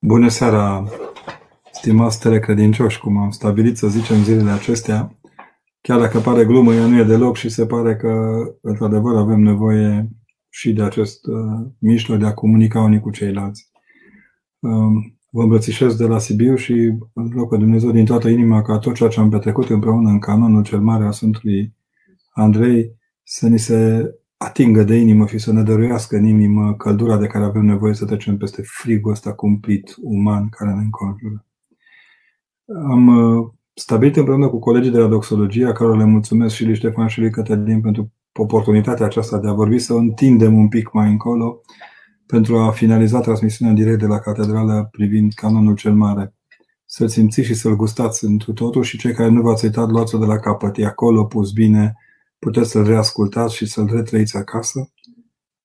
Bună seara, stimați telecredincioși, cum am stabilit să zicem zilele acestea. Chiar dacă pare glumă, ea nu e deloc și se pare că, într-adevăr, avem nevoie și de acest uh, mijloc de a comunica unii cu ceilalți. Uh, vă îmbrățișez de la Sibiu și rog pe Dumnezeu din toată inima ca tot ceea ce am petrecut împreună în canonul cel mare a Sfântului Andrei să ni se atingă de inimă și să ne dăruiască în inimă căldura de care avem nevoie să trecem peste frigul ăsta cumplit uman care ne înconjură. Am uh, stabilit împreună cu colegii de la Doxologia, care le mulțumesc și lui Ștefan și lui Cătălin pentru oportunitatea aceasta de a vorbi, să o întindem un pic mai încolo pentru a finaliza transmisiunea direct de la Catedrală privind canonul cel mare. Să-l simțiți și să-l gustați întru totul și cei care nu v-ați uitat, luați-o de la capăt. E acolo pus bine, puteți să-l reascultați și să-l retrăiți acasă.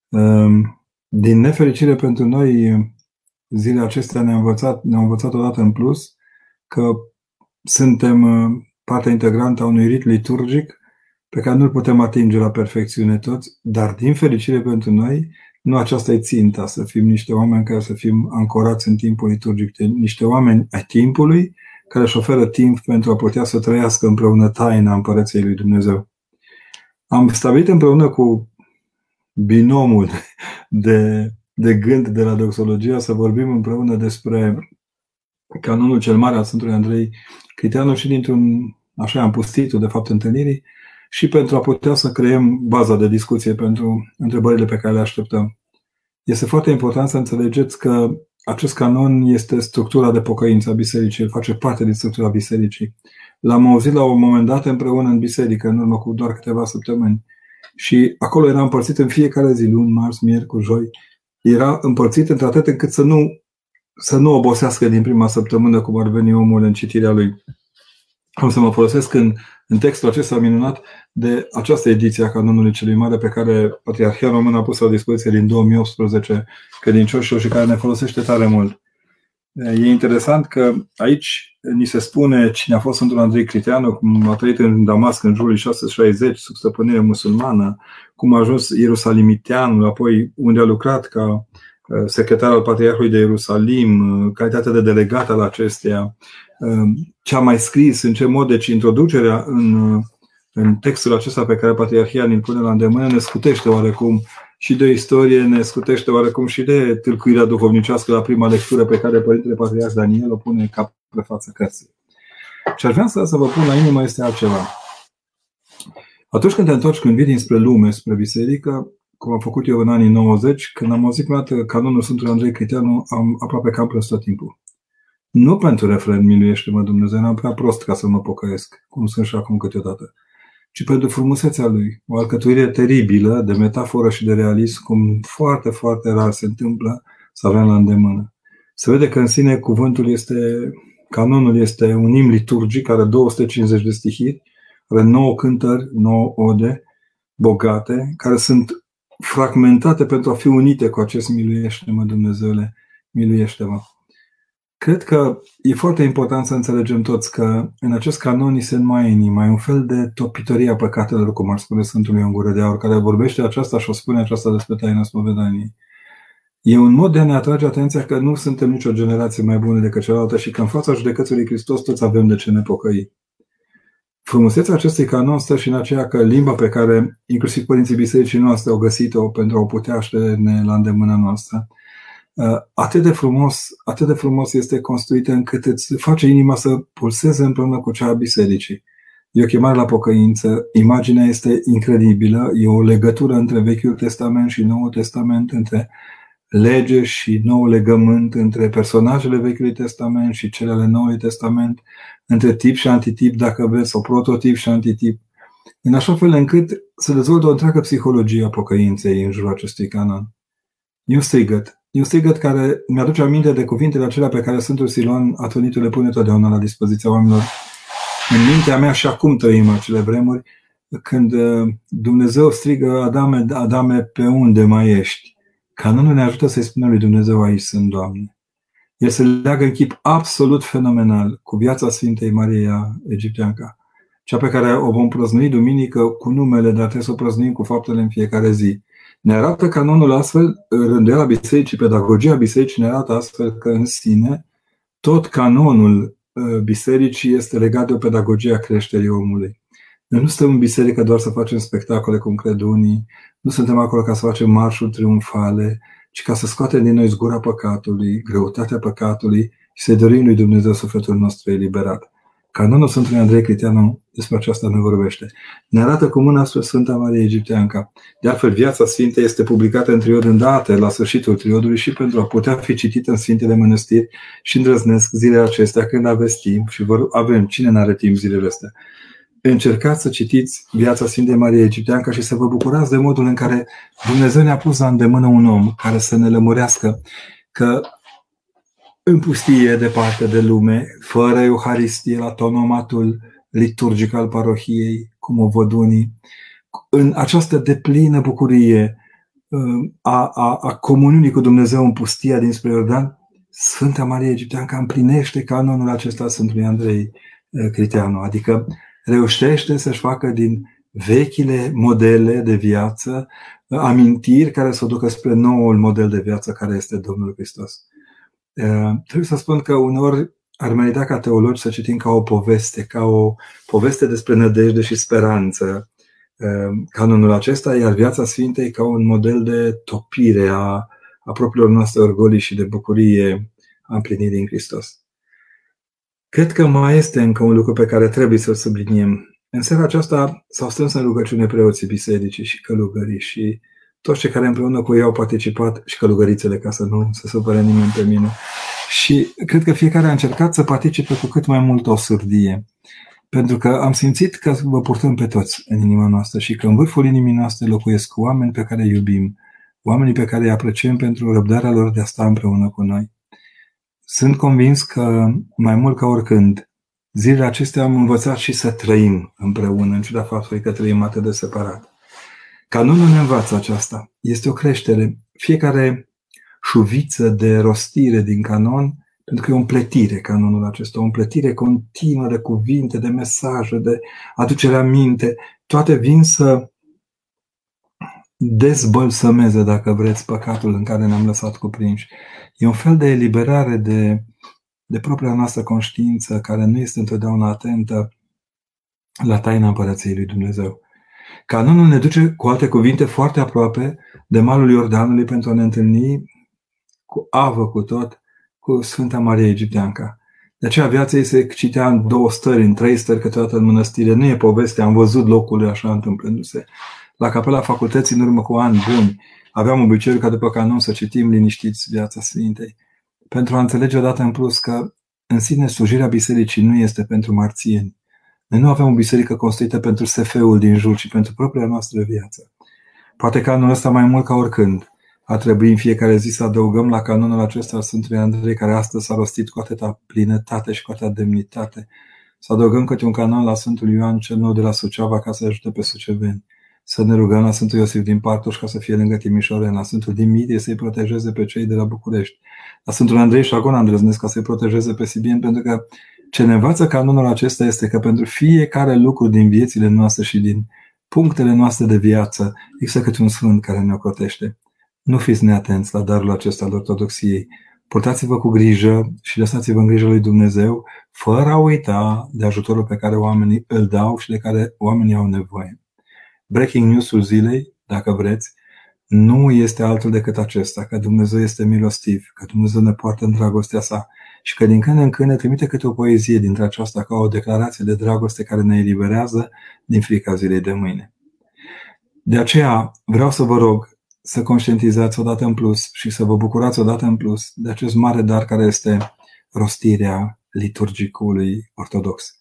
Ehm, din nefericire pentru noi, zilele acestea ne-au învățat, ne învățat odată în plus că suntem uh, parte integrantă a unui rit liturgic pe care nu-l putem atinge la perfecțiune toți, dar din fericire pentru noi, nu aceasta e ținta, să fim niște oameni care să fim ancorați în timpul liturgic, niște oameni ai timpului care își oferă timp pentru a putea să trăiască împreună taina Împărăției lui Dumnezeu. Am stabilit împreună cu binomul de, de gând de la doxologia să vorbim împreună despre canonul cel mare al Sfântului Andrei Criteanu și dintr-un, așa am pus titlul de fapt întâlnirii, și pentru a putea să creăm baza de discuție pentru întrebările pe care le așteptăm. Este foarte important să înțelegeți că acest canon este structura de pocăință a bisericii, el face parte din structura bisericii. L-am auzit la un moment dat împreună în biserică, în urmă cu doar câteva săptămâni. Și acolo era împărțit în fiecare zi, luni, marți, miercuri, joi. Era împărțit într-atât încât să nu, să nu obosească din prima săptămână cum ar veni omul în citirea lui. Am să mă folosesc în, în textul acesta minunat de această ediție a Canonului Celui Mare pe care Patriarhia Română a pus la dispoziție din 2018 credincioșilor și care ne folosește tare mult. E interesant că aici ni se spune cine a fost Sfântul Andrei Criteanu, cum a trăit în Damasc în jurul 660, sub stăpânire musulmană, cum a ajuns ierusalimitean, apoi unde a lucrat ca uh, secretar al Patriarhului de Ierusalim, uh, calitatea de delegat al acesteia, uh, ce a mai scris, în ce mod, deci introducerea în, în textul acesta pe care Patriarhia ne pune la îndemână ne scutește oarecum și de istorie, ne scutește oarecum și de tâlcuirea duhovnicească la prima lectură pe care Părintele Patriarh Daniel o pune cap pe față cărții. Și aș vrea să, să vă pun la inimă este altceva. Atunci când te întorci, când vii dinspre lume, spre biserică, cum am făcut eu în anii 90, când am auzit prima dată canonul Sfântului Andrei Criteanu, am aproape cam plâns tot timpul. Nu pentru refren, miluiește-mă Dumnezeu, eram prea prost ca să mă pocăiesc, cum sunt și acum câteodată ci pentru frumusețea lui. O alcătuire teribilă de metaforă și de realism, cum foarte, foarte rar se întâmplă să avem la îndemână. Se vede că în sine cuvântul este, canonul este un im liturgic, are 250 de stihiri, are 9 cântări, 9 ode, bogate, care sunt fragmentate pentru a fi unite cu acest miluiește-mă Dumnezeule, miluiește-mă. Cred că e foarte important să înțelegem toți că în acest canon se mai inima, e un fel de topitoria păcatelor, cum ar spune Sfântul Ion Gură de Aur, care vorbește aceasta și o spune aceasta despre taina spovedaniei. E un mod de a ne atrage atenția că nu suntem nicio generație mai bună decât cealaltă și că în fața judecății lui Hristos toți avem de ce ne pocăi. Frumusețea acestui canon stă și în aceea că limba pe care inclusiv părinții bisericii noastre au găsit-o pentru a o putea așterne la îndemâna noastră, Uh, atât de frumos, atât de frumos este construită încât îți face inima să pulseze împreună cu cea a bisericii. E o chemare la pocăință, imaginea este incredibilă, e o legătură între Vechiul Testament și Noul Testament, între lege și nou legământ, între personajele Vechiului Testament și cele ale Noului Testament, între tip și antitip, dacă vreți, sau prototip și antitip, în așa fel încât să dezvoltă o întreagă psihologie a pocăinței în jurul acestui canon. E un strigăt, E un strigăt care mi-aduce aminte de cuvintele acelea pe care Sfântul Silon Atonitul le pune totdeauna la dispoziția oamenilor. În mintea mea și acum trăim acele vremuri când uh, Dumnezeu strigă Adame, Adame, pe unde mai ești? Canonul ne ajută să-i spunem lui Dumnezeu aici sunt, Doamne. El se leagă în chip absolut fenomenal cu viața Sfintei Maria Egipteanca, cea pe care o vom prăznui duminică cu numele, dar trebuie să o prăznuim cu faptele în fiecare zi. Ne arată canonul astfel, rânduiala bisericii, pedagogia bisericii ne arată astfel că în sine tot canonul uh, bisericii este legat de o pedagogie a creșterii omului. Noi nu stăm în biserică doar să facem spectacole, cum cred unii, nu suntem acolo ca să facem marșuri triumfale, ci ca să scoatem din noi zgura păcatului, greutatea păcatului și să dorim lui Dumnezeu sufletul nostru eliberat. Canonul Sfântului Andrei Criteanu despre aceasta ne vorbește. Ne arată cu mâna spre Sfânta Marie Egipteanca. De altfel, viața Sfintei este publicată în triod îndată, la sfârșitul triodului și pentru a putea fi citită în Sfintele Mănăstiri și îndrăznesc zilele acestea când aveți timp și vor avem, cine nu are timp zilele astea. Încercați să citiți viața Sfintei Marie Egipteanca și să vă bucurați de modul în care Dumnezeu ne-a pus la îndemână un om care să ne lămurească că în pustie, departe de lume, fără Euharistie, la tonomatul liturgic al parohiei, cum o văd unii, în această deplină bucurie uh, a, a, a comuniunii cu Dumnezeu în pustia dinspre Iordan, Sfânta Marie Egipteanca împlinește canonul acesta Sfântului Andrei uh, Criteanu, adică reușește să-și facă din vechile modele de viață uh, amintiri care să o ducă spre noul model de viață care este Domnul Hristos. Trebuie să spun că uneori ar merita ca teologi să citim ca o poveste, ca o poveste despre nădejde și speranță canonul acesta, iar viața Sfintei ca un model de topire a, a propriilor noastre orgolii și de bucurie a împlinirii în Hristos. Cred că mai este încă un lucru pe care trebuie să-l subliniem. În seara aceasta s-au strâns în rugăciune preoții bisericii și călugării și toți cei care împreună cu ei au participat și călugărițele, ca să nu se supere nimeni pe mine. Și cred că fiecare a încercat să participe cu cât mai mult o surdie. Pentru că am simțit că vă purtăm pe toți în inima noastră și că în vârful inimii noastre locuiesc oameni pe care îi iubim, oamenii pe care îi apreciem pentru răbdarea lor de a sta împreună cu noi. Sunt convins că mai mult ca oricând, zilele acestea am învățat și să trăim împreună, în ciuda faptului că trăim atât de separat. Canonul ne învață aceasta. Este o creștere. Fiecare șuviță de rostire din canon, pentru că e o împletire canonul acesta, o împletire continuă de cuvinte, de mesaje, de aducerea minte, toate vin să dezbălsămeze, dacă vreți, păcatul în care ne-am lăsat cuprinși. E un fel de eliberare de, de propria noastră conștiință, care nu este întotdeauna atentă la taina împărăției lui Dumnezeu. Canonul ne duce, cu alte cuvinte, foarte aproape de malul Iordanului pentru a ne întâlni cu avă cu tot, cu Sfânta Maria Egipteanca. De aceea viața ei se citea în două stări, în trei stări câteodată în mănăstire. Nu e poveste, am văzut locul așa întâmplându-se. La capela facultății, în urmă cu ani buni, aveam obiceiul ca după canon să citim liniștiți viața Sfintei. Pentru a înțelege odată în plus că în sine slujirea bisericii nu este pentru marțieni. Noi nu avem o biserică construită pentru SF-ul din jur, ci pentru propria noastră viață. Poate că anul ăsta mai mult ca oricând a trebui în fiecare zi să adăugăm la canonul acesta al Sfântului Andrei, care astăzi s-a rostit cu atâta plinătate și cu atâta demnitate, să adăugăm câte un canon la Sfântul Ioan cel nou de la Suceava ca să ajute pe suceveni. Să ne rugăm la Sfântul Iosif din Partoș ca să fie lângă Timișoren, la Sfântul Dimitrie să-i protejeze pe cei de la București, la Sfântul Andrei și Agona Andrăznesc ca să-i protejeze pe Sibien, pentru că ce ne învață canonul acesta este că pentru fiecare lucru din viețile noastre și din punctele noastre de viață există câte un sfânt care ne ocotește. Nu fiți neatenți la darul acesta al ortodoxiei. Purtați-vă cu grijă și lăsați-vă în grijă lui Dumnezeu, fără a uita de ajutorul pe care oamenii îl dau și de care oamenii au nevoie. Breaking news-ul zilei, dacă vreți, nu este altul decât acesta, că Dumnezeu este milostiv, că Dumnezeu ne poartă în dragostea sa și că din când în când ne trimite câte o poezie dintre aceasta ca o declarație de dragoste care ne eliberează din frica zilei de mâine. De aceea vreau să vă rog să conștientizați odată în plus și să vă bucurați odată în plus de acest mare dar care este rostirea liturgicului ortodox.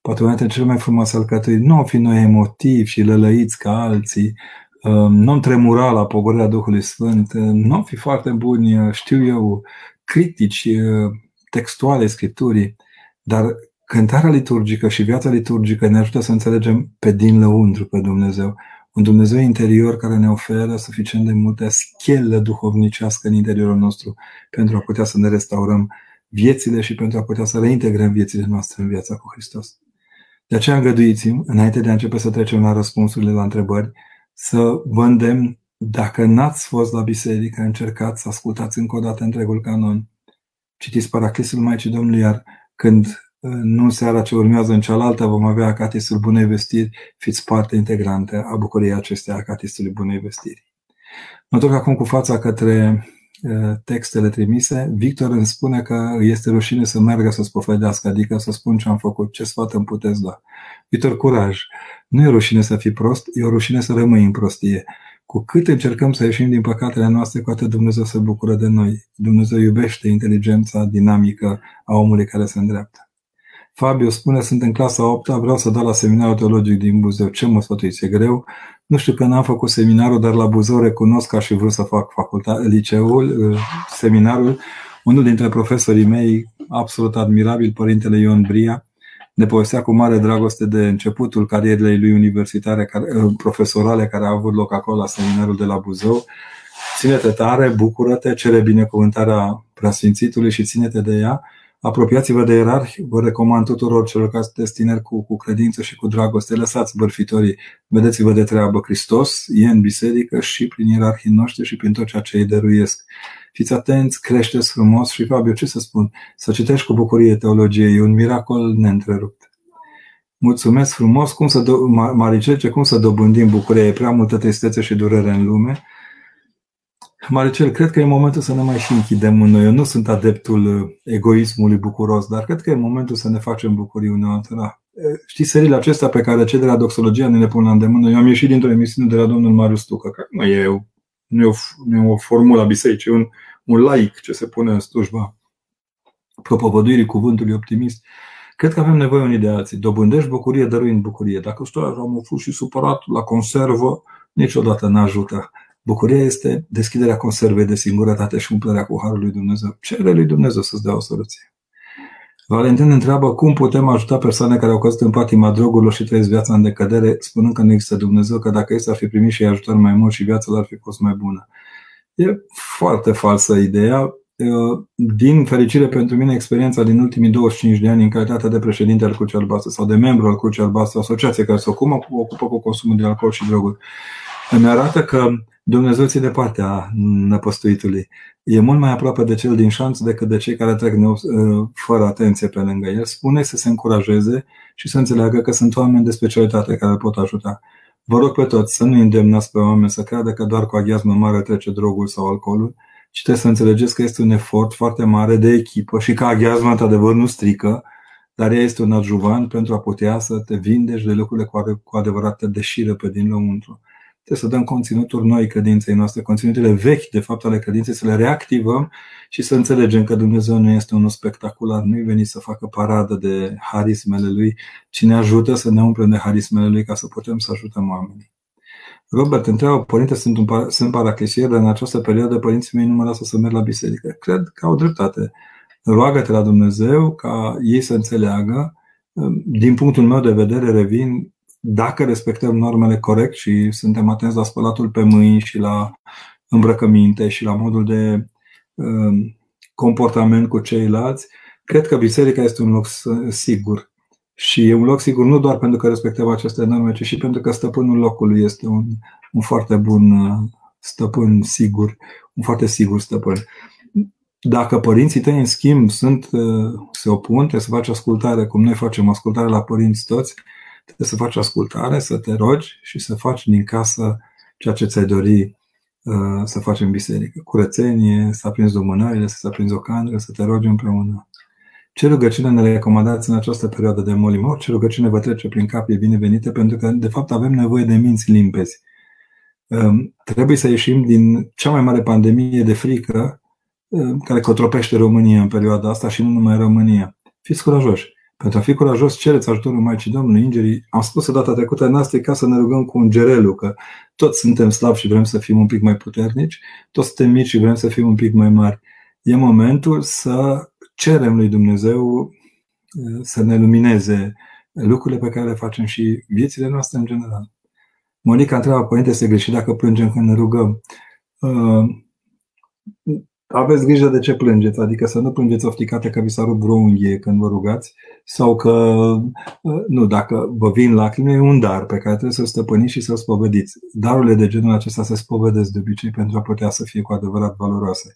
Poate una dintre cele mai frumoase alcătuiri, nu fi noi emotivi și lălăiți ca alții, um, nu tremura la pogorârea Duhului Sfânt, nu fi foarte buni, știu eu, critici uh, textuale Scripturii, dar cântarea liturgică și viața liturgică ne ajută să înțelegem pe din lăuntru pe Dumnezeu un Dumnezeu interior care ne oferă suficient de multe schelă duhovnicească în interiorul nostru pentru a putea să ne restaurăm viețile și pentru a putea să reintegrăm viețile noastre în viața cu Hristos. De aceea îngăduiți-mi, înainte de a începe să trecem la răspunsurile la întrebări, să vă îndemn dacă n-ați fost la biserică, încercați să ascultați încă o dată întregul canon. Citiți Paraclisul Maicii Domnului, iar când uh, nu în seara ce urmează în cealaltă vom avea Acatistul Bunei Vestiri, fiți parte integrantă a bucuriei acestei Acatistului Bunei Vestiri. Mă duc acum cu fața către uh, textele trimise. Victor îmi spune că este rușine să meargă să spovedească, adică să spun ce am făcut, ce sfat îmi puteți da. Victor, curaj! Nu e rușine să fii prost, e o rușine să rămâi în prostie. Cu cât încercăm să ieșim din păcatele noastre, cu atât Dumnezeu se bucură de noi. Dumnezeu iubește inteligența dinamică a omului care se îndreaptă. Fabio spune, sunt în clasa 8 vreau să dau la seminarul teologic din Buzău. Ce mă sfătuiți? E greu? Nu știu că n-am făcut seminarul, dar la Buzău recunosc că aș fi vrut să fac facultate, liceul, uh, seminarul. Unul dintre profesorii mei, absolut admirabil, părintele Ion Bria, ne povestea cu mare dragoste de începutul carierei lui universitare, care, uh, profesorale, care a avut loc acolo la seminarul de la Buzău. Ține-te tare, bucură-te, cere binecuvântarea preasfințitului și ține-te de ea. Apropiați-vă de ierarhi, vă recomand tuturor celor care sunteți tineri cu, cu credință și cu dragoste, lăsați bărfitorii, vedeți-vă de treabă. Hristos e în biserică și prin ierarhii noștri și prin tot ceea ce îi dăruiesc. Fiți atenți, creșteți frumos și, Fabio, ce să spun? Să citești cu bucurie teologie, e un miracol neîntrerupt. Mulțumesc frumos, cum să do- Maricel, cum să dobândim bucuria? E prea multă tristețe și durere în lume. Maricel, cred că e momentul să ne mai și închidem în noi. Eu nu sunt adeptul egoismului bucuros, dar cred că e momentul să ne facem bucurii unul altora. Știți serile acestea pe care cei de la Doxologia ne le pun la îndemână? Eu am ieșit dintr-o emisiune de la domnul Marius Tucă, care nu e, nu e, o, nu e o formulă a bisericii, e un, un laic ce se pune în slujba propovăduirii cuvântului optimist. Cred că avem nevoie unii de alții. Dobândești bucurie dăruind bucurie. Dacă stai am fost și supărat la conservă, niciodată nu ajută. Bucuria este deschiderea conservei de singurătate și umplerea cu Harul lui Dumnezeu. Cere lui Dumnezeu să-ți dea o soluție. Valentin întreabă cum putem ajuta persoane care au căzut în patima drogurilor și trăiesc viața în decădere, spunând că nu există Dumnezeu, că dacă este ar fi primit și ajutor mai mult și viața lor ar fi fost mai bună. E foarte falsă ideea. Din fericire pentru mine, experiența din ultimii 25 de ani în calitate de președinte al Crucii Albastre sau de membru al Crucii Albastre, asociație care se ocupă, ocupă cu consumul de alcool și droguri, îmi arată că Dumnezeu ți de partea năpăstuitului. E mult mai aproape de cel din șanț decât de cei care trec fără atenție pe lângă el. Spune să se încurajeze și să înțeleagă că sunt oameni de specialitate care pot ajuta. Vă rog pe toți să nu îndemnați pe oameni să creadă că doar cu aghiazmă mare trece drogul sau alcoolul, ci trebuie să înțelegeți că este un efort foarte mare de echipă și că aghiazma, într-adevăr, nu strică, dar ea este un adjuvant pentru a putea să te vindești de lucrurile cu adevărat te deșiră pe din lăuntru. Trebuie să dăm conținuturi noi credinței noastre, conținuturile vechi, de fapt, ale credinței, să le reactivăm și să înțelegem că Dumnezeu nu este unul spectacular, nu-i venit să facă paradă de harismele Lui, ci ne ajută să ne umplem de harismele Lui ca să putem să ajutăm oamenii. Robert întreabă, părinte, sunt, un, sunt paraclisier, dar în această perioadă părinții mei nu mă lasă să merg la biserică. Cred că au dreptate. Roagă-te la Dumnezeu ca ei să înțeleagă. Din punctul meu de vedere, revin, dacă respectăm normele corect și suntem atenți la spălatul pe mâini și la îmbrăcăminte și la modul de um, comportament cu ceilalți, cred că biserica este un loc sigur. Și e un loc sigur nu doar pentru că respectăm aceste norme, ci și pentru că stăpânul locului este un, un foarte bun uh, stăpân sigur, un foarte sigur stăpân. Dacă părinții tăi, în schimb, sunt, uh, se opun, trebuie să faci ascultare, cum noi facem ascultare la părinți toți, Trebuie să faci ascultare, să te rogi și să faci din casă ceea ce ți-ai dori uh, să faci în biserică. Curățenie, să aprinzi lumânările, să aprinzi o candră, să te rogi împreună. Ce rugăciune ne recomandați în această perioadă de molim? Orice rugăciune vă trece prin cap e binevenite pentru că, de fapt, avem nevoie de minți limpezi. Um, trebuie să ieșim din cea mai mare pandemie de frică uh, care cotropește România în perioada asta și nu numai România. Fiți curajoși. Pentru a fi curajos, cereți ajutorul Maicii Domnului, îngerii. Am spus o data trecută, n ca să ne rugăm cu îngerelul, că toți suntem slabi și vrem să fim un pic mai puternici, toți suntem mici și vrem să fim un pic mai mari. E momentul să cerem lui Dumnezeu să ne lumineze lucrurile pe care le facem și viețile noastre în general. Monica întreabă, părinte, este greșit dacă plângem când ne rugăm. Aveți grijă de ce plângeți, adică să nu plângeți ofticate că vi s-a rupt vreo unghie când vă rugați sau că, uh, nu, dacă vă vin lacrime, e un dar pe care trebuie să-l stăpâniți și să-l spovediți. Darurile de genul acesta se spovedesc de obicei pentru a putea să fie cu adevărat valoroase.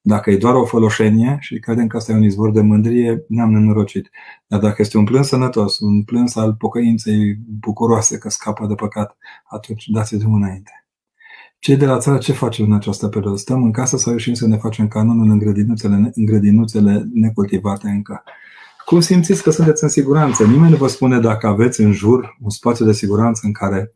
Dacă e doar o foloșenie și credem că asta e un izvor de mândrie, ne-am nenorocit. Dar dacă este un plâns sănătos, un plâns al pocăinței bucuroase că scapă de păcat, atunci dați drumul înainte. Cei de la țară ce facem în această perioadă? Stăm în casă sau ieșim să ne facem canonul în grădinuțele, în grădinuțele necultivate încă? Cum simțiți că sunteți în siguranță? Nimeni nu vă spune dacă aveți în jur un spațiu de siguranță în care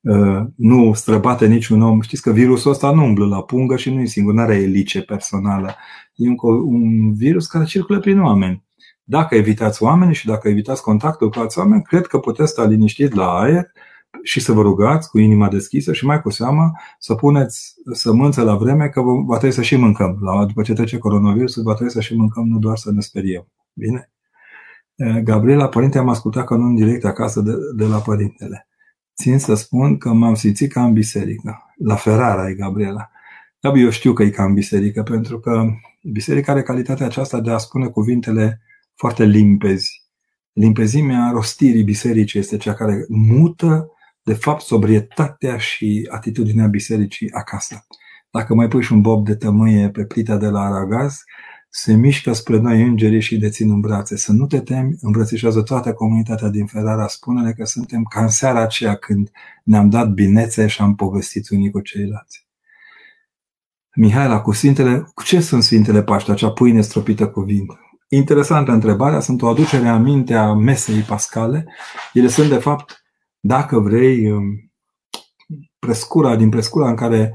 uh, nu străbate niciun om. Știți că virusul ăsta nu umblă la pungă și nu e singur, nu are elice personală. E un, un virus care circulă prin oameni. Dacă evitați oamenii și dacă evitați contactul cu alți oameni, cred că puteți sta liniștit la aer și să vă rugați cu inima deschisă și mai cu seamă să puneți sămânță la vreme că va trebui să și mâncăm. La, după ce trece coronavirusul, va trebui să și mâncăm, nu doar să ne speriem. Bine? Gabriela, părinte, am ascultat că nu în direct acasă de, de la părintele. Țin să spun că m-am simțit ca în biserică. La Ferrara e Gabriela. Gabi, eu știu că e ca în biserică, pentru că biserica are calitatea aceasta de a spune cuvintele foarte limpezi. Limpezimea rostirii bisericii este cea care mută de fapt, sobrietatea și atitudinea bisericii acasă. Dacă mai pui și un bob de tămâie pe plita de la Aragaz, se mișcă spre noi îngerii și dețin în brațe. Să nu te temi, îmbrățișează toată comunitatea din Ferrara, spune că suntem ca în seara aceea când ne-am dat binețe și am povestit unii cu ceilalți. Mihaela, cu Sfintele, cu ce sunt Sfintele Paște, acea pâine stropită cu vin? Interesantă întrebarea, sunt o aducere aminte a mesei pascale. Ele sunt, de fapt, dacă vrei, um, prescura, din prescura în care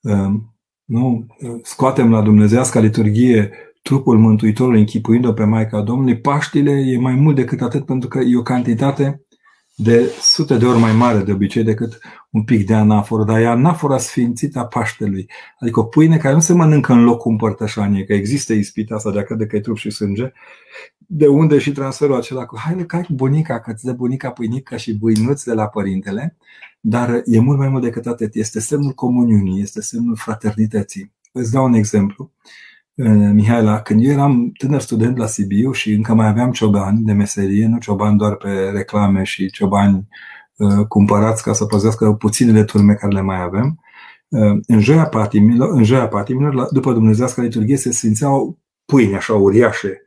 um, nu, scoatem la Dumnezească liturghie trupul Mântuitorului închipuind-o pe Maica Domnului, Paștile e mai mult decât atât pentru că e o cantitate de sute de ori mai mare de obicei decât un pic de anaforă, dar e anafora sfințită a Paștelui. Adică o pâine care nu se mănâncă în locul împărtășaniei, că există ispita asta de a crede că e trup și sânge, de unde și transferul acela cu hai că ai bunica, că îți dă bunica pâinică și buinuți de la părintele, dar e mult mai mult decât atât. Este semnul comuniunii, este semnul fraternității. Îți dau un exemplu. Mihaela, când eu eram tânăr student la Sibiu și încă mai aveam ciobani de meserie, nu ciobani doar pe reclame și ciobani uh, cumpărați ca să păzească puținele turme care le mai avem, uh, în joia patimilor, în joia patimilor după Dumnezească liturghie, se sfințeau pâine așa uriașe,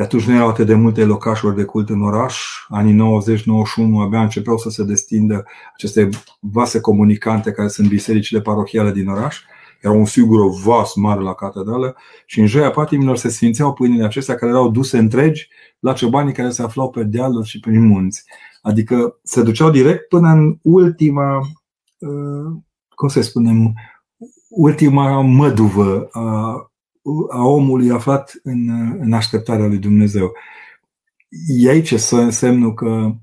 pe atunci nu erau atât de multe locașuri de cult în oraș. Anii 90-91 abia începeau să se destindă aceste vase comunicante care sunt bisericile parohiale din oraș. Era un sigur vas mare la catedrală și în joia patimilor se sfințeau pâinile acestea care erau duse întregi la ciobanii care se aflau pe dealuri și prin munți. Adică se duceau direct până în ultima, uh, cum să spunem, ultima măduvă a a omului aflat în, în așteptarea lui Dumnezeu. E aici semnul că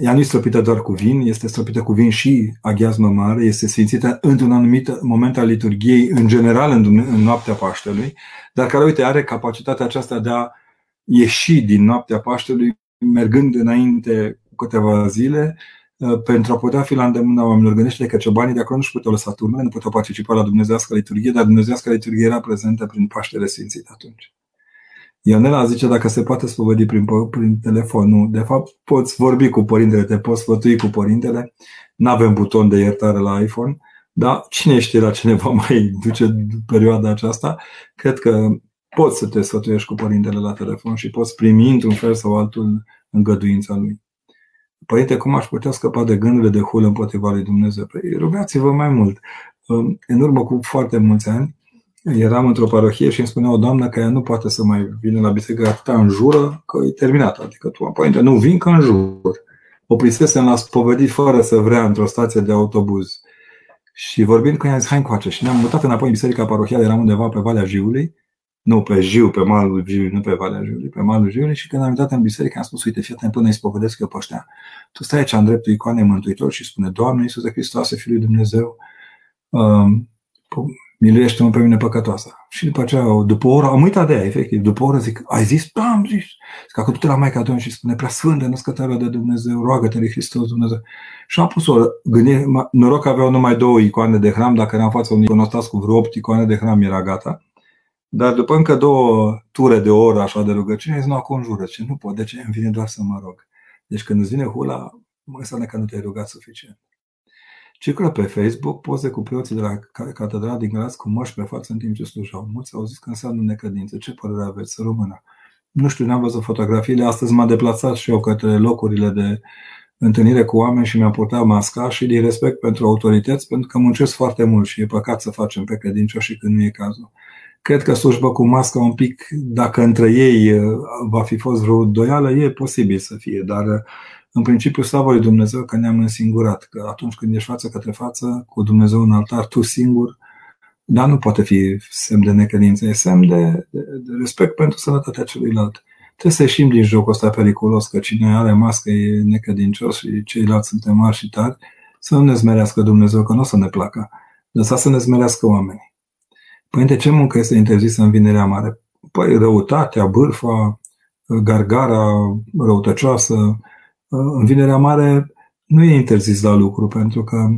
ea nu e stropită doar cu vin, este stropită cu vin și aghiazmă mare, este sfințită într-un anumit moment al liturgiei, în general în, în noaptea Paștelui, dar care, uite, are capacitatea aceasta de a ieși din noaptea Paștelui, mergând înainte cu câteva zile, Uh, pentru a putea fi la îndemâna oamenilor. Gândește că ciobanii de acolo nu-și puteau lăsa turmele, nu puteau participa la Dumnezească liturghie, dar Dumnezească liturghie era prezentă prin Paștele Sfințit atunci. Ionela zice dacă se poate spovedi prin, prin telefon. Nu. De fapt, poți vorbi cu părintele, te poți sfătui cu părintele. Nu avem buton de iertare la iPhone, dar cine știe la cine va mai duce perioada aceasta, cred că poți să te sfătuiești cu părintele la telefon și poți primi într-un fel sau altul îngăduința lui. Părinte, cum aș putea scăpa de gândurile de hulă împotriva lui Dumnezeu? Păi rugați-vă mai mult. În urmă cu foarte mulți ani, eram într-o parohie și îmi spunea o doamnă că ea nu poate să mai vină la biserică atâta în jură că e terminat. Adică tu, părinte, nu vin că în jur. Oprisesem la spovedit fără să vrea într-o stație de autobuz. Și vorbind cu ea, zis, hai încoace. Și ne-am mutat înapoi în biserica parohială, eram undeva pe Valea Jiului nu pe Jiu, pe malul Jiului, nu pe Valea Jiului, pe malul Jiului și când am intrat în biserică am spus, uite, fii atent până îi spovedesc eu pe ăștia. Tu stai aici în dreptul icoanei Mântuitor și spune, Doamne Iisuse Hristoase, Fiul lui Dumnezeu, um, miluiește-mă pe mine păcătoasa. Și după aceea, după o oră, am uitat de ea, efectiv, după o oră zic, ai zis? Da, am zis. Zic, acum tu la Maica Domnului și spune, prea sfântă, născătoare de Dumnezeu, roagă-te lui Hristos Dumnezeu. Și am pus o gândire, noroc că aveau numai două icoane de hram, dacă eram față unui iconostas cu vreo opt icoane de hram, era gata. Dar după încă două ture de oră așa de rugăciune, zic, nu, acum jură, ce nu pot, de ce îmi vine doar să mă rog. Deci când îți vine hula, mă înseamnă că nu te-ai rugat suficient. Circulă pe Facebook poze cu preoții de la Catedrala din Galați cu măști pe față în timp ce slujau. Mulți au zis că înseamnă necredință. Ce părere aveți? Să rămână. Nu știu, n-am văzut fotografiile. Astăzi m-am deplasat și eu către locurile de întâlnire cu oameni și mi-am purtat masca și din respect pentru autorități, pentru că muncesc foarte mult și e păcat să facem pe credincioși când nu e cazul. Cred că slujbă cu masca un pic, dacă între ei uh, va fi fost vreo doială, e posibil să fie, dar uh, în principiu slavă lui Dumnezeu că ne-am însingurat, că atunci când ești față către față cu Dumnezeu în altar, tu singur, dar nu poate fi semn de necredință, e semn de, de, de respect pentru sănătatea celuilalt. Trebuie să ieșim din jocul ăsta periculos, că cine are mască e necredincios și ceilalți suntem marși și tari, să nu ne zmerească Dumnezeu, că nu o să ne placă. Lăsa să ne zmerească oamenii. Părinte, ce muncă este interzisă în vinerea mare? Păi răutatea, bârfa, gargara răutăcioasă. În vinerea mare nu e interzis la lucru, pentru că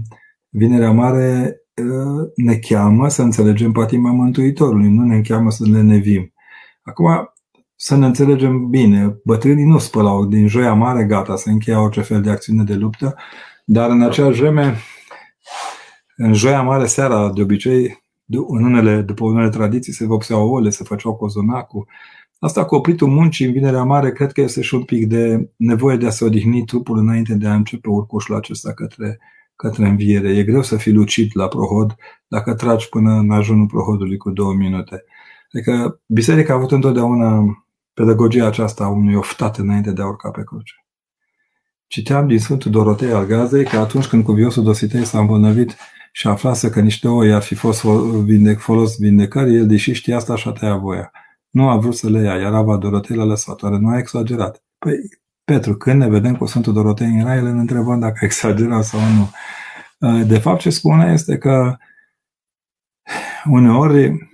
vinerea mare ă, ne cheamă să înțelegem patima Mântuitorului, nu ne cheamă să ne nevim. Acum, să ne înțelegem bine, bătrânii nu spălau din joia mare, gata, să încheia orice fel de acțiune de luptă, dar în aceeași vreme, în joia mare seara, de obicei, în unele, după unele tradiții se vopseau ouăle, se făceau cozonacul. Asta cu opritul muncii în vinerea mare, cred că este și un pic de nevoie de a se odihni trupul înainte de a începe urcușul acesta către, către înviere. E greu să fii lucid la prohod dacă tragi până în ajunul prohodului cu două minute. Adică biserica a avut întotdeauna pedagogia aceasta a unui oftat înainte de a urca pe cruce. Citeam din Sfântul Dorotei al Gazei că atunci când cuviosul Dositei s-a îmbolnăvit și aflase că niște oi ar fi fost vindec, folos vindecări, el, deși știa asta, și-a tăiat voia. Nu a vrut să le ia, iar Ava Dorotei l-a lăsat. Oare nu a exagerat? Păi, Petru, când ne vedem cu Sfântul Dorotei în rai, ne întrebăm dacă a exagerat sau nu. De fapt, ce spune este că uneori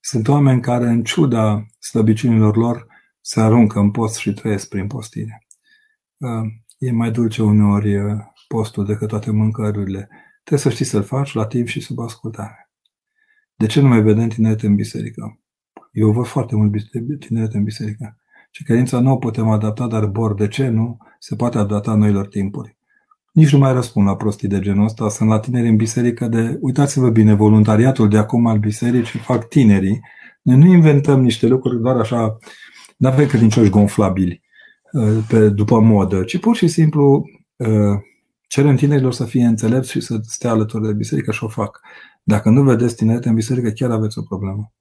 sunt oameni care, în ciuda slăbiciunilor lor, se aruncă în post și trăiesc prin postire. E mai dulce uneori postul decât toate mâncărurile. Trebuie să știi să-l faci la timp și sub ascultare. De ce nu mai vedem tineret în biserică? Eu văd foarte mult tineret în biserică. Și credința nu o putem adapta, dar bor, de ce nu se poate adapta noilor timpuri? Nici nu mai răspund la prostii de genul ăsta. Sunt la tineri în biserică de, uitați-vă bine, voluntariatul de acum al bisericii fac tinerii. Noi nu inventăm niște lucruri doar așa, nu avem credincioși gonflabili uh, pe, după modă, ci pur și simplu uh, Cerem tinerilor să fie înțelepți și să stea alături de biserică și o fac. Dacă nu vedeți tineret în biserică, chiar aveți o problemă.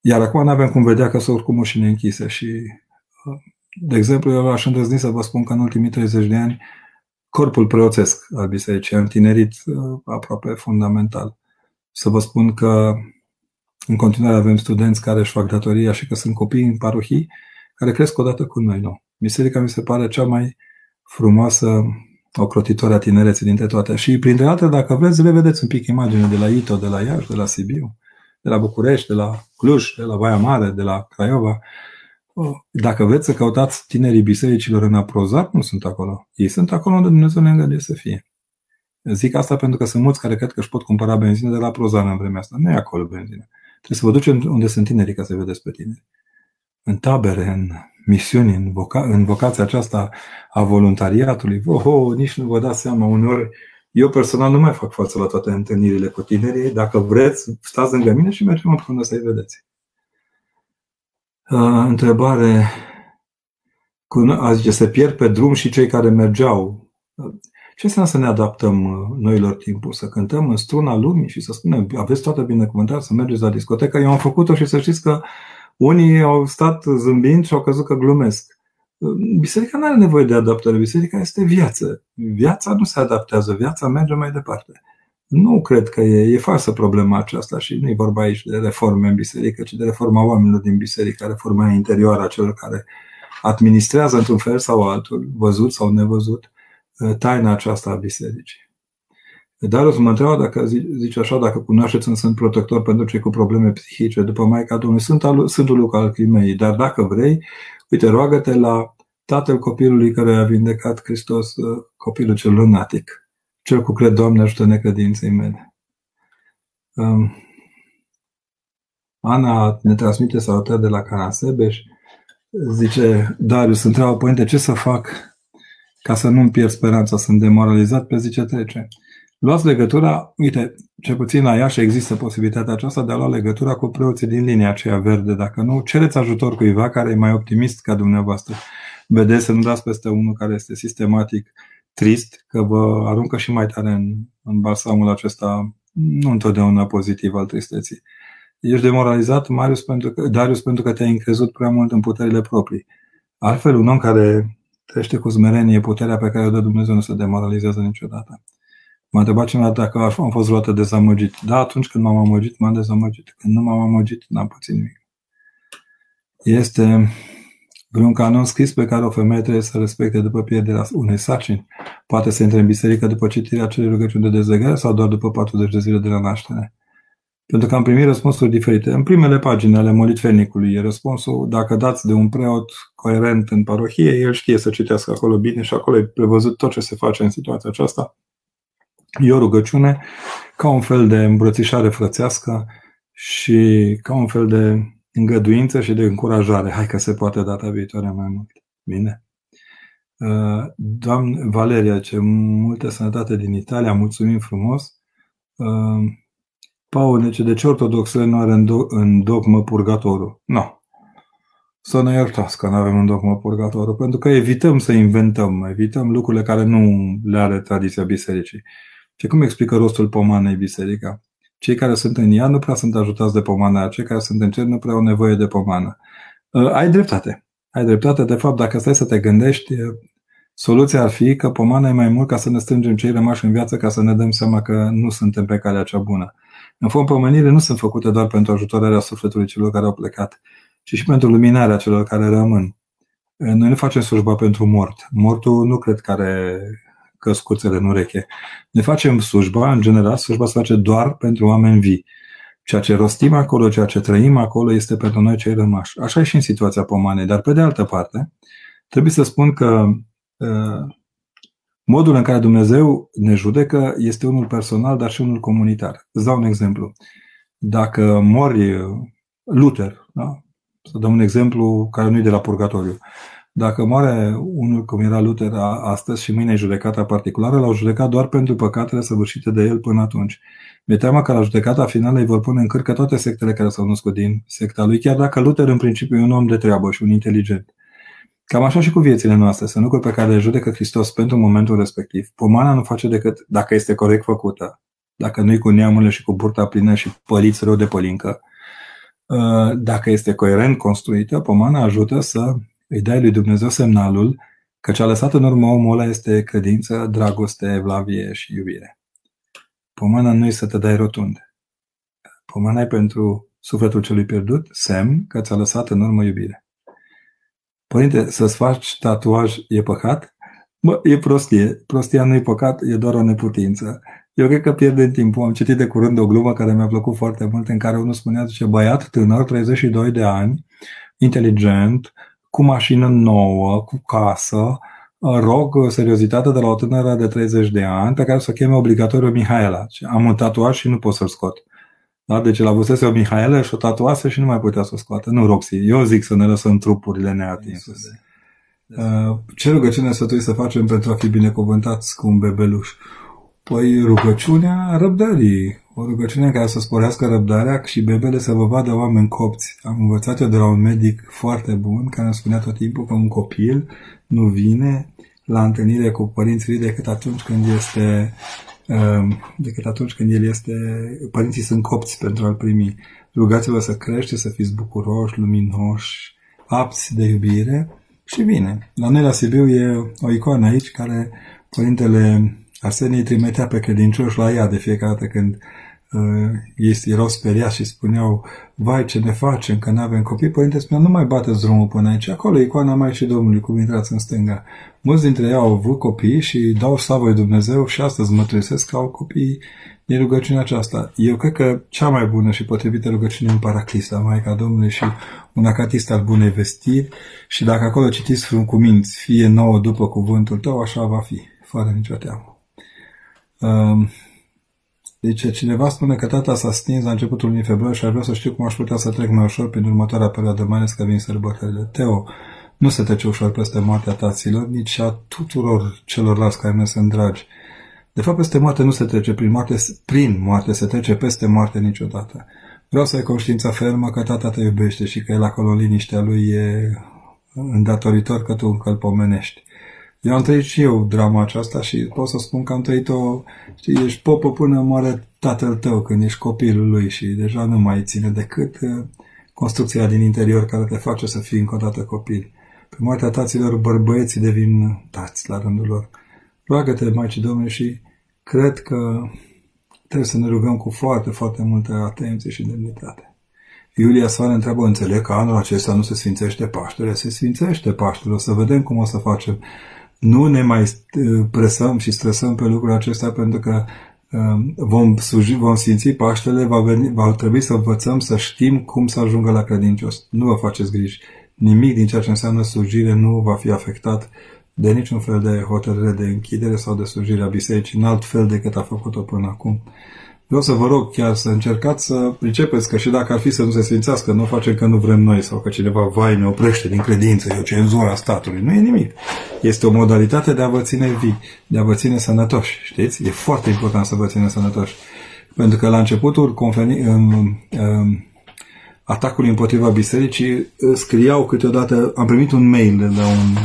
Iar acum nu avem cum vedea că sunt oricum ușile închise și, de exemplu, eu aș îndrăzni să vă spun că în ultimii 30 de ani corpul preoțesc al bisericii a întinerit uh, aproape fundamental. Să vă spun că în continuare avem studenți care își fac datoria și că sunt copii în parohii care cresc odată cu noi. Nu. Biserica mi se pare cea mai frumoasă ocrotitoarea tinereții dintre toate. Și printre altele, dacă vreți, le vedeți un pic imagine de la Ito, de la Iași, de la Sibiu, de la București, de la Cluj, de la Baia Mare, de la Craiova. Dacă vreți să căutați tinerii bisericilor în Aprozar, nu sunt acolo. Ei sunt acolo unde Dumnezeu ne îngăduie să fie. Zic asta pentru că sunt mulți care cred că își pot cumpăra benzină de la Prozar în vremea asta. Nu e acolo benzină. Trebuie să vă duceți unde sunt tinerii ca să vedeți pe tineri. În tabere, în misiuni, în, voca- în vocația aceasta a voluntariatului. Oh, oh, nici nu vă dați seama, uneori eu personal nu mai fac față la toate întâlnirile cu tinerii. Dacă vreți, stați lângă mine și mergem împreună să-i vedeți. Uh, întrebare. A zice, se pierd pe drum și cei care mergeau. Ce înseamnă să ne adaptăm noilor timpuri? Să cântăm în struna lumii și să spunem, aveți toată binecuvântarea să mergeți la discotecă? Eu am făcut-o și să știți că unii au stat zâmbind și au crezut că glumesc. Biserica nu are nevoie de adaptare, biserica este viață. Viața nu se adaptează, viața merge mai departe. Nu cred că e, e falsă problema aceasta și nu e vorba aici de reforme în biserică, ci de reforma oamenilor din biserică, reforma interioară a celor care administrează într-un fel sau altul, văzut sau nevăzut, taina aceasta a bisericii. Dar mă întreabă dacă zice așa, dacă cunoașteți un sunt protector pentru cei cu probleme psihice, după Maica Domnului, sunt al, Sfântul Luca al Crimei, dar dacă vrei, uite, roagă-te la tatăl copilului care a vindecat Hristos, uh, copilul cel lunatic, cel cu cred, Doamne, ajută necredinței mele. Um, Ana ne transmite salutări de la Canasebeș. Zice, Darius, întreabă părinte, ce să fac ca să nu-mi pierd speranța, sunt demoralizat pe zi ce trece. Luați legătura, uite, ce puțin la Iași există posibilitatea aceasta de a lua legătura cu preoții din linia aceea verde. Dacă nu, cereți ajutor cuiva care e mai optimist ca dumneavoastră. Vedeți să nu dați peste unul care este sistematic trist, că vă aruncă și mai tare în, în balsamul acesta nu întotdeauna pozitiv al tristeții. Ești demoralizat, Marius, pentru că, Darius, pentru că te-ai încrezut prea mult în puterile proprii. Altfel, un om care trăiește cu smerenie puterea pe care o dă Dumnezeu nu se demoralizează niciodată. M-a întrebat cineva dacă am fost vreodată dezamăgit. Da, atunci când m-am amăgit, m-am dezamăgit. Când nu m-am amăgit, n-am pățit nimic. Este vreun canon scris pe care o femeie trebuie să respecte după pierderea unei sarcini. Poate să intre în biserică după citirea acelei rugăciuni de dezlegare sau doar după 40 de zile de la naștere. Pentru că am primit răspunsuri diferite. În primele pagini ale molitvenicului e răspunsul, dacă dați de un preot coerent în parohie, el știe să citească acolo bine și acolo e prevăzut tot ce se face în situația aceasta. E o rugăciune ca un fel de îmbrățișare frățească și ca un fel de îngăduință și de încurajare. Hai că se poate data viitoare mai mult. Bine? Uh, Doamne Valeria, ce multă sănătate din Italia, mulțumim frumos. Uh, Paul, ce de ce ortodoxul nu are în, do- în dogmă purgatorul? Nu. No. Să ne iertați că nu avem în dogmă purgatorul, pentru că evităm să inventăm, evităm lucrurile care nu le are tradiția bisericii. Ce cum explică rostul pomanei biserica? Cei care sunt în ea nu prea sunt ajutați de pomana, cei care sunt în cer nu prea au nevoie de pomană. Uh, ai dreptate. Ai dreptate. De fapt, dacă stai să te gândești, uh, soluția ar fi că pomana e mai mult ca să ne strângem cei rămași în viață, ca să ne dăm seama că nu suntem pe calea cea bună. În fond, pomenire nu sunt făcute doar pentru ajutorarea sufletului celor care au plecat, ci și pentru luminarea celor care rămân. Uh, noi nu facem slujba pentru mort. Mortul nu cred că are căscuțele în ureche. Ne facem slujba, în general, slujba se face doar pentru oameni vii. Ceea ce rostim acolo, ceea ce trăim acolo este pentru noi cei rămași. Așa e și în situația pomanei, dar pe de altă parte, trebuie să spun că uh, modul în care Dumnezeu ne judecă este unul personal, dar și unul comunitar. Îți dau un exemplu. Dacă mori Luther, da? să dăm un exemplu care nu e de la purgatoriu, dacă moare unul cum era Luther astăzi și mâine e judecata particulară, l-au judecat doar pentru păcatele săvârșite de el până atunci. Mi-e teamă că la judecata finală îi vor pune în cârcă toate sectele care s-au născut din secta lui, chiar dacă Luther în principiu e un om de treabă și un inteligent. Cam așa și cu viețile noastre, sunt lucruri pe care le judecă Hristos pentru momentul respectiv. Pomana nu face decât, dacă este corect făcută, dacă nu-i cu neamurile și cu burta plină și păliți rău de pălincă, ă, dacă este coerent construită, pomana ajută să îi dai lui Dumnezeu semnalul că ce a lăsat în urmă omul ăla este credință, dragoste, evlavie și iubire. Pomana nu e să te dai rotund. Pomana e pentru sufletul celui pierdut, semn că ți-a lăsat în urmă iubire. Părinte, să-ți faci tatuaj e păcat? Bă, e prostie. Prostia nu e păcat, e doar o neputință. Eu cred că pierdem timpul. Am citit de curând o glumă care mi-a plăcut foarte mult, în care unul spunea, zice, băiat tânăr, 32 de ani, inteligent, cu mașină nouă, cu casă, rog seriozitate de la o tânără de 30 de ani pe care să o cheme obligatoriu Mihaela. Am un tatuaj și nu pot să-l scot. Da? Deci la avusese o Mihaela și o tatuase și nu mai putea să o scoată. Nu, Roxy, eu zic să ne lăsăm trupurile neatinse. Uh, ce rugăciune să trebuie să facem pentru a fi binecuvântați cu un bebeluș? Păi rugăciunea răbdării. O rugăciune care să sporească răbdarea și bebele să vă vadă oameni copți. Am învățat eu de la un medic foarte bun care îmi spunea tot timpul că un copil nu vine la întâlnire cu părinții lui decât atunci când este um, decât atunci când el este părinții sunt copți pentru a-l primi. Rugați-vă să crește, să fiți bucuroși, luminoși, apți de iubire și vine. La noi la Sibiu e o icoană aici care părintele Arsenie trimitea pe credincioși la ea de fiecare dată când uh, ei erau speriați și spuneau, vai ce ne facem că nu avem copii, părinte spunea, nu mai bateți drumul până aici, acolo e icoana mai și Domnului, cum intrați în stânga. Mulți dintre ei au avut copii și dau slavă lui Dumnezeu și astăzi mă trezesc că au copii din rugăciunea aceasta. Eu cred că cea mai bună și potrivită rugăciune în Paraclista, Maica Domnului și un acatist al bunei vestiri și dacă acolo citiți cu minți, fie nouă după cuvântul tău, așa va fi, fără nicio teamă. Deci cineva spune că tata s-a stins la începutul lunii februarie și ar vrea să știu cum aș putea să trec mai ușor prin următoarea perioadă, mai ales că vin sărbătorile. Teo, nu se trece ușor peste moartea taților, nici a tuturor celorlalți care ne sunt dragi. De fapt, peste moarte nu se trece prin moarte, prin moarte, se trece peste moarte niciodată. Vreau să ai conștiința fermă că tata te iubește și că el acolo în liniștea lui e îndatoritor că tu încă îl pomenești. Eu am trăit și eu drama aceasta și pot să spun că am trăit-o, știi, ești popă până moare tatăl tău când ești copilul lui și deja nu mai ține decât uh, construcția din interior care te face să fii încă o dată copil. Pe moartea taților, bărbăieții devin tați la rândul lor. Roagă-te, Maicii Domnului, și cred că trebuie să ne rugăm cu foarte, foarte multă atenție și demnitate. Iulia Soare întreabă, înțeleg că anul acesta nu se sfințește Paștele, se sfințește Paștele, o să vedem cum o să facem. Nu ne mai presăm și stresăm pe lucrul acesta pentru că um, vom, suji, vom sfinți Paștele, va, veni, va trebui să învățăm să știm cum să ajungă la credincios. Nu vă faceți griji. Nimic din ceea ce înseamnă slujire nu va fi afectat de niciun fel de hotărâre de închidere sau de slujire a bisericii, în alt fel decât a făcut-o până acum. Vreau să vă rog chiar să încercați să pricepeți că și dacă ar fi să nu se sfințească, nu o facem că nu vrem noi sau că cineva, vai, ne oprește din credință, e o cenzură a statului. Nu e nimic. Este o modalitate de a vă ține vii, de a vă ține sănătoși, știți? E foarte important să vă ține sănătoși. Pentru că la începutul conferi, um, um, atacului împotriva bisericii scriau câteodată, am primit un mail de la un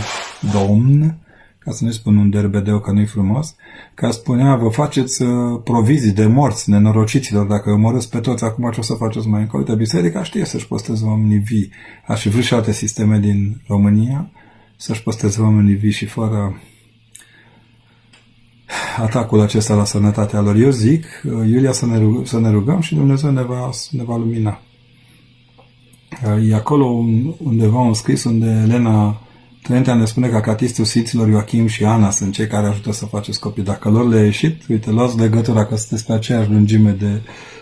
domn, ca să nu spun un derbedeu că nu-i frumos, ca spunea, vă faceți uh, provizii de morți nenorociților, dacă omorâți pe toți, acum ce o să faceți mai încolo? De biserica știe să-și posteze oamenii vii. Aș fi vrut și alte sisteme din România să-și posteze oamenii vii și fără atacul acesta la sănătatea lor. Eu zic, uh, Iulia, să ne, rugăm, să ne rugăm și Dumnezeu ne va, ne va lumina. Uh, e acolo undeva un scris unde Elena Clientea ne spune că acatistul Sfinților Ioachim și Ana sunt cei care ajută să faceți copii. Dacă lor le-a ieșit, uite, luați legătura că sunteți pe aceeași lungime de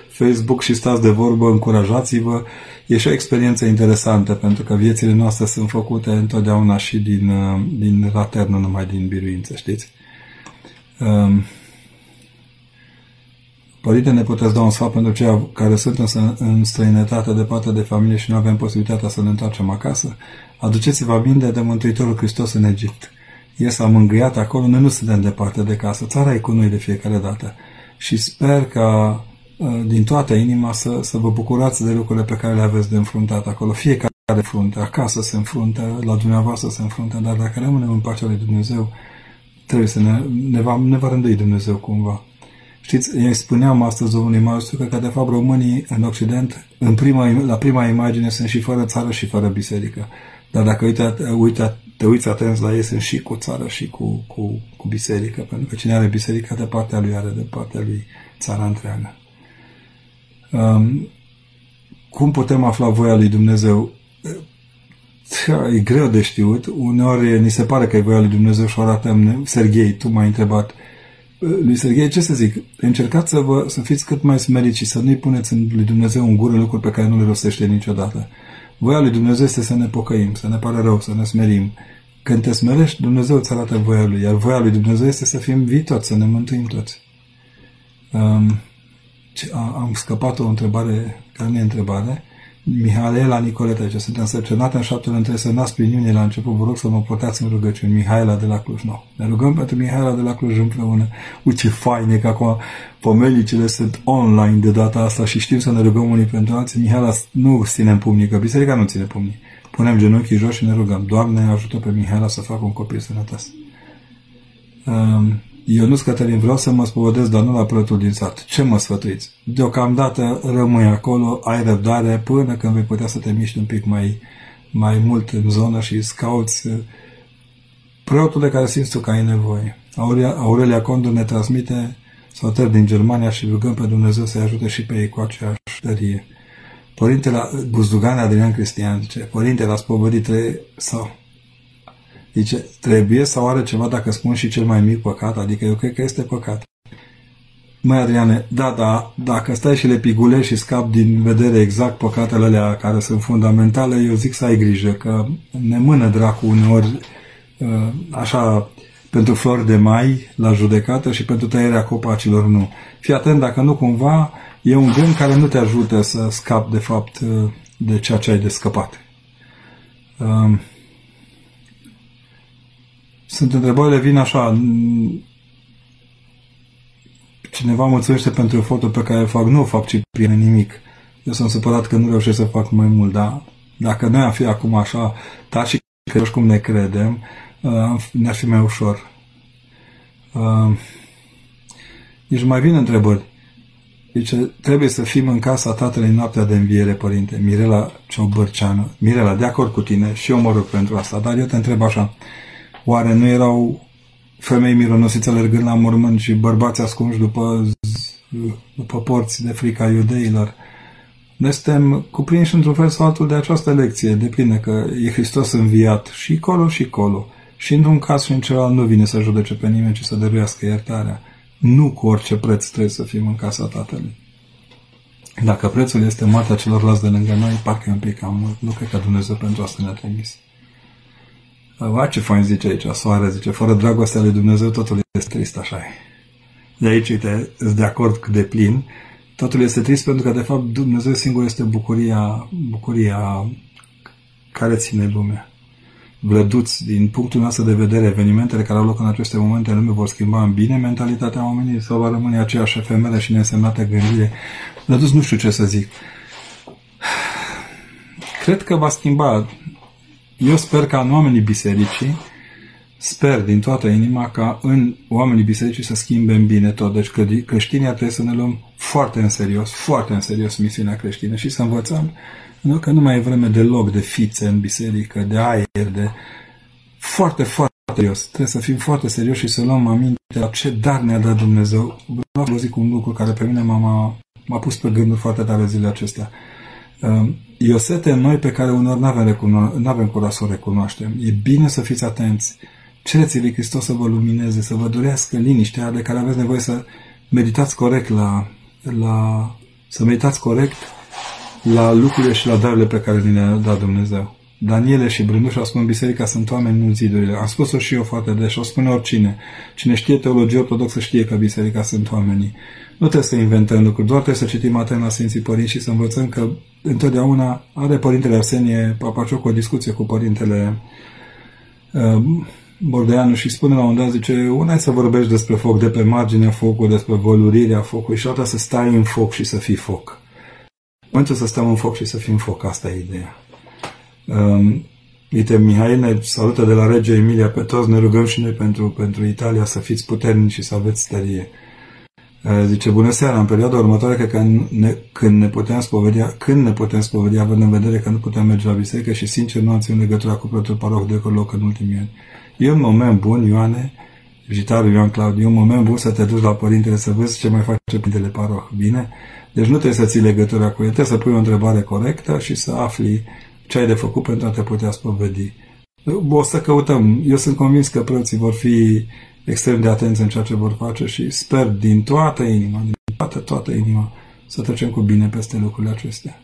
Facebook și stați de vorbă, încurajați-vă. E și o experiență interesantă, pentru că viețile noastre sunt făcute întotdeauna și din, uh, din rater, nu numai din biruință, știți? Um, Părinte, ne puteți da un sfat pentru cei care sunt în, în străinătate departe de familie și nu avem posibilitatea să ne întoarcem acasă? Aduceți-vă aminte de Mântuitorul Hristos în Egipt. El s-a mângâiat acolo, noi nu suntem departe de casă. Țara e cu noi de fiecare dată. Și sper ca uh, din toată inima să, să vă bucurați de lucrurile pe care le aveți de înfruntat acolo. Fiecare frunte, acasă se înfruntă, la dumneavoastră se înfruntă, dar dacă rămânem în pacea lui Dumnezeu, trebuie să ne, ne, va, ne va rândui Dumnezeu cumva. Știți, îi spuneam astăzi domnului Maestru că, de fapt, românii în Occident, în prima, la prima imagine, sunt și fără țară și fără biserică. Dar dacă uite, uite, te uiți atent la ei, sunt și cu țară și cu, cu, cu biserică, pentru că cine are biserică de partea lui are de partea lui țara întreagă. Um, cum putem afla voia lui Dumnezeu? E greu de știut. Uneori ni se pare că e voia lui Dumnezeu și o ratăm. Serghei, tu m-ai întrebat lui Serghei, ce să zic, încercați să, vă, să fiți cât mai smeriți și să nu-i puneți în lui Dumnezeu în gură lucruri pe care nu le rostește niciodată. Voia lui Dumnezeu este să ne pocăim, să ne pare rău, să ne smerim. Când te smerești, Dumnezeu îți arată voia lui, iar voia lui Dumnezeu este să fim vii toți, să ne mântuim toți. Um, am scăpat o întrebare care nu e întrebare. Mihaela Nicoleta, ce sunt însărcinată în șaptele între să nasc prin iunie la început, vă rog să mă puteați în rugăciuni. Mihaela de la Cluj, nou. Ne rugăm pentru Mihaela de la Cluj împreună. Uite ce faine că acum pomelicile sunt online de data asta și știm să ne rugăm unii pentru alții. Mihaela nu ținem pumnii, că biserica nu ține pumnii. Punem genunchii jos și ne rugăm. Doamne, ajută pe Mihaela să facă un copil sănătos. Um, Ionuț Cătălin, vreau să mă spovedesc, dar nu la preotul din sat. Ce mă sfătuiți? Deocamdată rămâi acolo, ai răbdare până când vei putea să te miști un pic mai, mai mult în zonă și scauți uh, preotul care simți tu că ai nevoie. Aurelia, Aurelia Condu ne transmite salutări din Germania și rugăm pe Dumnezeu să-i ajute și pe ei cu aceeași tărie. Părintele Buzdugan Adrian Cristian zice, Părintele a spovedit sau Zice, trebuie sau are ceva dacă spun și cel mai mic păcat? Adică eu cred că este păcat. Măi, Adriane, da, da, dacă stai și le pigulești și scap din vedere exact păcatele alea care sunt fundamentale, eu zic să ai grijă, că ne mână dracu uneori uh, așa pentru flori de mai la judecată și pentru tăierea copacilor nu. Fii atent dacă nu cumva e un gând care nu te ajută să scapi de fapt de ceea ce ai de scăpat. Um, sunt întrebările, vin așa, cineva mulțumește pentru o foto pe care o fac, nu o fac Ciprian nimic. Eu sunt supărat că nu reușesc să fac mai mult, dar dacă noi am fi acum așa tari și că cum ne credem, uh, ne-ar fi mai ușor. Uh, nici mai vin întrebări. Deci trebuie să fim în casa tatălui noaptea de înviere, părinte. Mirela Ciobărceanu. Mirela, de acord cu tine și eu mă rog pentru asta, dar eu te întreb așa. Oare nu erau femei mironosiți alergând la mormânt și bărbați ascunși după, după porți de frica iudeilor? Noi suntem cuprinși într-un fel sau altul de această lecție, de plină că e Hristos înviat și colo și colo. Și într-un caz și în celălalt nu vine să judece pe nimeni, ci să dăruiască iertarea. Nu cu orice preț trebuie să fim în casa Tatălui. Dacă prețul este moartea celorlalți de lângă noi, parcă e un pic cam mult. Nu cred că Dumnezeu pentru asta ne-a trimis. Va, ce fain zice aici, soare, zice, fără dragostea lui Dumnezeu totul este trist, așa e. De aici, uite, sunt de acord cu de plin, totul este trist pentru că, de fapt, Dumnezeu singur este bucuria, bucuria care ține lumea. Vlăduți, din punctul nostru de vedere, evenimentele care au loc în aceste momente în lume vor schimba în bine mentalitatea oamenii sau va rămâne aceeași efemeră și neînsemnată gândire. Vlăduți, nu știu ce să zic. Cred că va schimba eu sper ca în oamenii bisericii, sper din toată inima ca în oamenii bisericii să schimbe în bine tot. Deci că creștinii trebuie să ne luăm foarte în serios, foarte în serios misiunea creștină și să învățăm nu, că nu mai e vreme deloc de fițe în biserică, de aer, de foarte, foarte serios. Trebuie să fim foarte serioși și să luăm aminte la ce dar ne-a dat Dumnezeu. Vreau să vă zic un lucru care pe mine m-a, m-a pus pe gânduri foarte tare zilele acestea. Ehm, e o sete în noi pe care unor nu avem, recuno- avem curaj să o recunoaștem. E bine să fiți atenți. Cereți lui Hristos să vă lumineze, să vă dorească liniștea de care aveți nevoie să meditați corect la, la să meditați corect la lucrurile și la darurile pe care ni le-a dat Dumnezeu. Daniele și Brândușa spun biserica sunt oameni, nu zidurile. Am spus-o și eu foarte des și o spune oricine. Cine știe teologie ortodoxă știe că biserica sunt oamenii. Nu trebuie să inventăm lucruri, doar trebuie să citim atent la Sfinții Părinți și să învățăm că întotdeauna are Părintele Arsenie Papacioc o discuție cu Părintele uh, Bordeanu și spune la un dat, zice, una e să vorbești despre foc de pe marginea focului, despre volurirea focului și alta să stai în foc și să fii foc. Momentul să stăm în foc și să fim foc, asta e ideea. Um, uite, Mihail ne salută de la Regia Emilia pe toți, ne rugăm și noi pentru, pentru Italia să fiți puternici și să aveți stărie. Uh, zice, bună seara, în perioada următoare, cred că ne, când ne putem spovedi, când ne putem spovedi, având în vedere că nu putem merge la biserică și sincer nu am ținut legătura cu preotul paroh de loc în ultimii ani. E un moment bun, Ioane, vizitarul Ioan Claudiu, e un moment bun să te duci la părintele să vezi ce mai face părintele paroh, bine? Deci nu trebuie să ții legătura cu el, trebuie să pui o întrebare corectă și să afli ce ai de făcut pentru a te putea spovedi. O să căutăm. Eu sunt convins că preoții vor fi extrem de atenți în ceea ce vor face și sper din toată inima, din toată, toată inima, să trecem cu bine peste lucrurile acestea.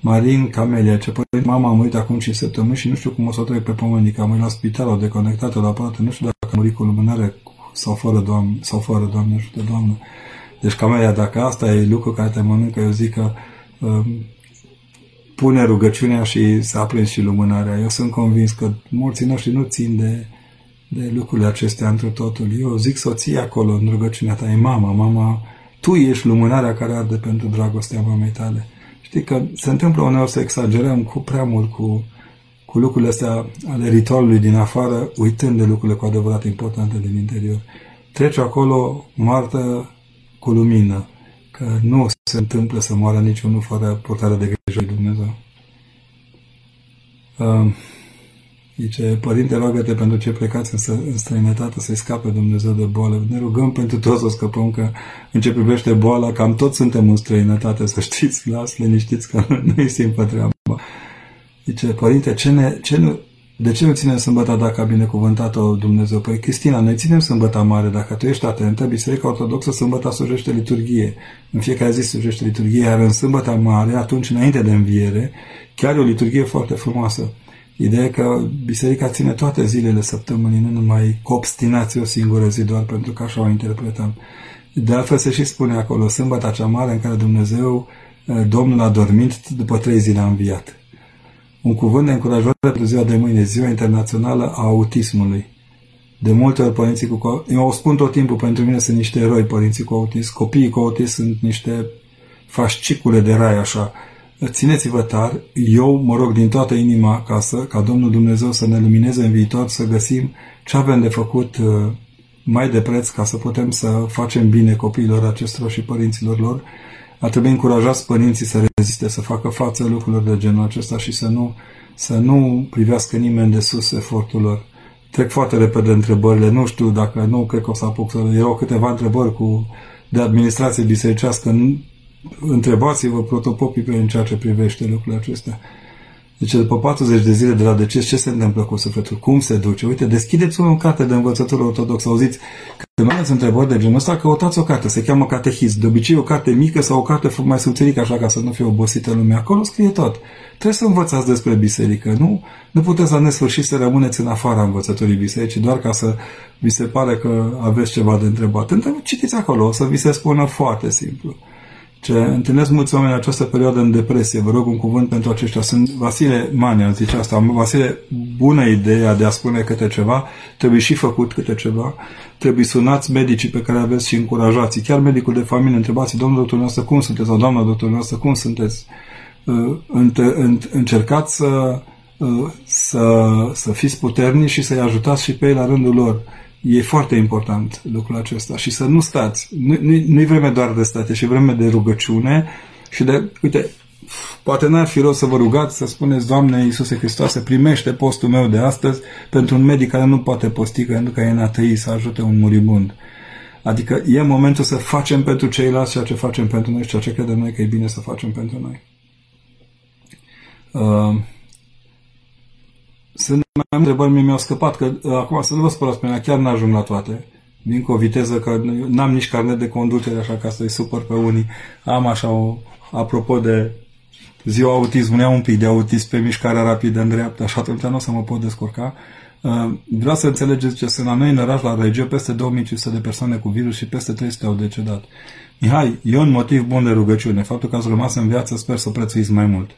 Marin Camelia, ce părinte, mama a murit acum 5 săptămâni și nu știu cum o să o trec pe pământ, că am murit la spital, o deconectată la aparat, nu știu dacă a murit cu lumânare sau fără, doamne, sau fără, Doamne, ajută, Doamne. Deci, Camelia, dacă asta e lucru care te mănâncă, eu zic că um, pune rugăciunea și să aprinzi și lumânarea. Eu sunt convins că morții noștri nu țin de, de lucrurile acestea într totul. Eu zic soția acolo în rugăciunea ta, e mama, mama, tu ești lumânarea care arde pentru dragostea mamei tale. Știi că se întâmplă uneori să exagerăm cu prea mult cu, cu lucrurile astea ale ritualului din afară, uitând de lucrurile cu adevărat importante din interior. Trece acolo moartă cu lumină, că nu se întâmplă să moară niciunul fără purtarea de grijă lui Dumnezeu. Uh, zice, Părinte, roagă-te pentru ce plecați în, în străinătate să-i scape Dumnezeu de boală. Ne rugăm pentru toți să scăpăm, că în ce privește boala, cam toți suntem în străinătate, să știți, las liniștiți că nu-i simpă treaba. Zice, Părinte, ce, ne, ce nu, de ce nu ținem sâmbăta dacă a binecuvântat-o Dumnezeu? Păi, Cristina, noi ținem sâmbăta mare. Dacă tu ești atentă, Biserica Ortodoxă sâmbăta slujește liturghie. În fiecare zi slujește liturghie, iar în sâmbăta mare, atunci înainte de înviere, chiar e o liturghie foarte frumoasă. Ideea că biserica ține toate zilele săptămânii, nu numai cu obstinație o singură zi, doar pentru că așa o interpretăm. De altfel se și spune acolo, sâmbătă cea mare în care Dumnezeu, eh, Domnul a dormit, după trei zile a înviat. Un cuvânt de încurajare pentru ziua de mâine, ziua internațională a autismului. De multe ori părinții cu... Eu o spun tot timpul, pentru mine sunt niște eroi părinții cu autism. Copiii cu autism sunt niște fascicule de rai, așa. Țineți-vă tar, eu mă rog din toată inima acasă, ca Domnul Dumnezeu să ne lumineze în viitor, să găsim ce avem de făcut uh, mai de preț ca să putem să facem bine copiilor acestor și părinților lor. Ar trebui încurajați părinții să reziste, să facă față lucrurilor de genul acesta și să nu, să nu privească nimeni de sus efortul lor. Trec foarte repede întrebările, nu știu dacă nu cred că o să apuc să... Erau câteva întrebări cu, de administrație bisericească, întrebați-vă protopopii pe în ceea ce privește lucrurile acestea. Deci după 40 de zile de la deces, ce se întâmplă cu sufletul? Cum se duce? Uite, deschideți o carte de învățătură ortodoxă. Auziți, când mai aveți întrebări de genul ăsta, căutați o carte. Se cheamă catehism. De obicei o carte mică sau o carte mai subțirică, așa ca să nu fie obosită lumea. Acolo scrie tot. Trebuie să învățați despre biserică. Nu, nu puteți la nesfârșit să rămâneți în afara învățătorii bisericii, doar ca să vi se pare că aveți ceva de întrebat. Citiți acolo, o să vi se spună foarte simplu ce întâlnesc mulți oameni în această perioadă în depresie. Vă rog un cuvânt pentru aceștia. Sunt Vasile Mania, zice asta. Vasile, bună ideea de a spune câte ceva, trebuie și făcut câte ceva, trebuie sunați medicii pe care aveți și încurajați. Chiar medicul de familie, întrebați, domnul doctor noastră, cum sunteți? Sau doamna doctor noastră, cum sunteți? Uh, încercați să, uh, să, să fiți puternici și să-i ajutați și pe ei la rândul lor E foarte important lucrul acesta și să nu stați. Nu, nu, nu e vreme doar de stat, e și vreme de rugăciune și de, uite, poate n-ar fi rost să vă rugați, să spuneți, Doamne Iisuse Hristoase, primește postul meu de astăzi pentru un medic care nu poate posti, pentru că e în atei să ajute un muribund. Adică e momentul să facem pentru ceilalți ceea ce facem pentru noi și ceea ce credem noi că e bine să facem pentru noi. Uh, sunt mai multe întrebări, mie mi-au scăpat, că uh, acum să nu vă spărați pe mine, chiar n-ajung la toate. Vin cu o viteză că n-am nici carnet de conducere, așa ca să-i supăr pe unii. Am așa o, apropo de ziua autismului, am un pic de autism pe mișcarea rapidă în dreapta și atunci nu o să mă pot descurca. Uh, vreau să înțelegeți ce sunt la noi în oraș, la regiune, peste 2500 de persoane cu virus și peste 300 au decedat. Mihai, e un motiv bun de rugăciune. Faptul că ați rămas în viață, sper să prețuiți mai mult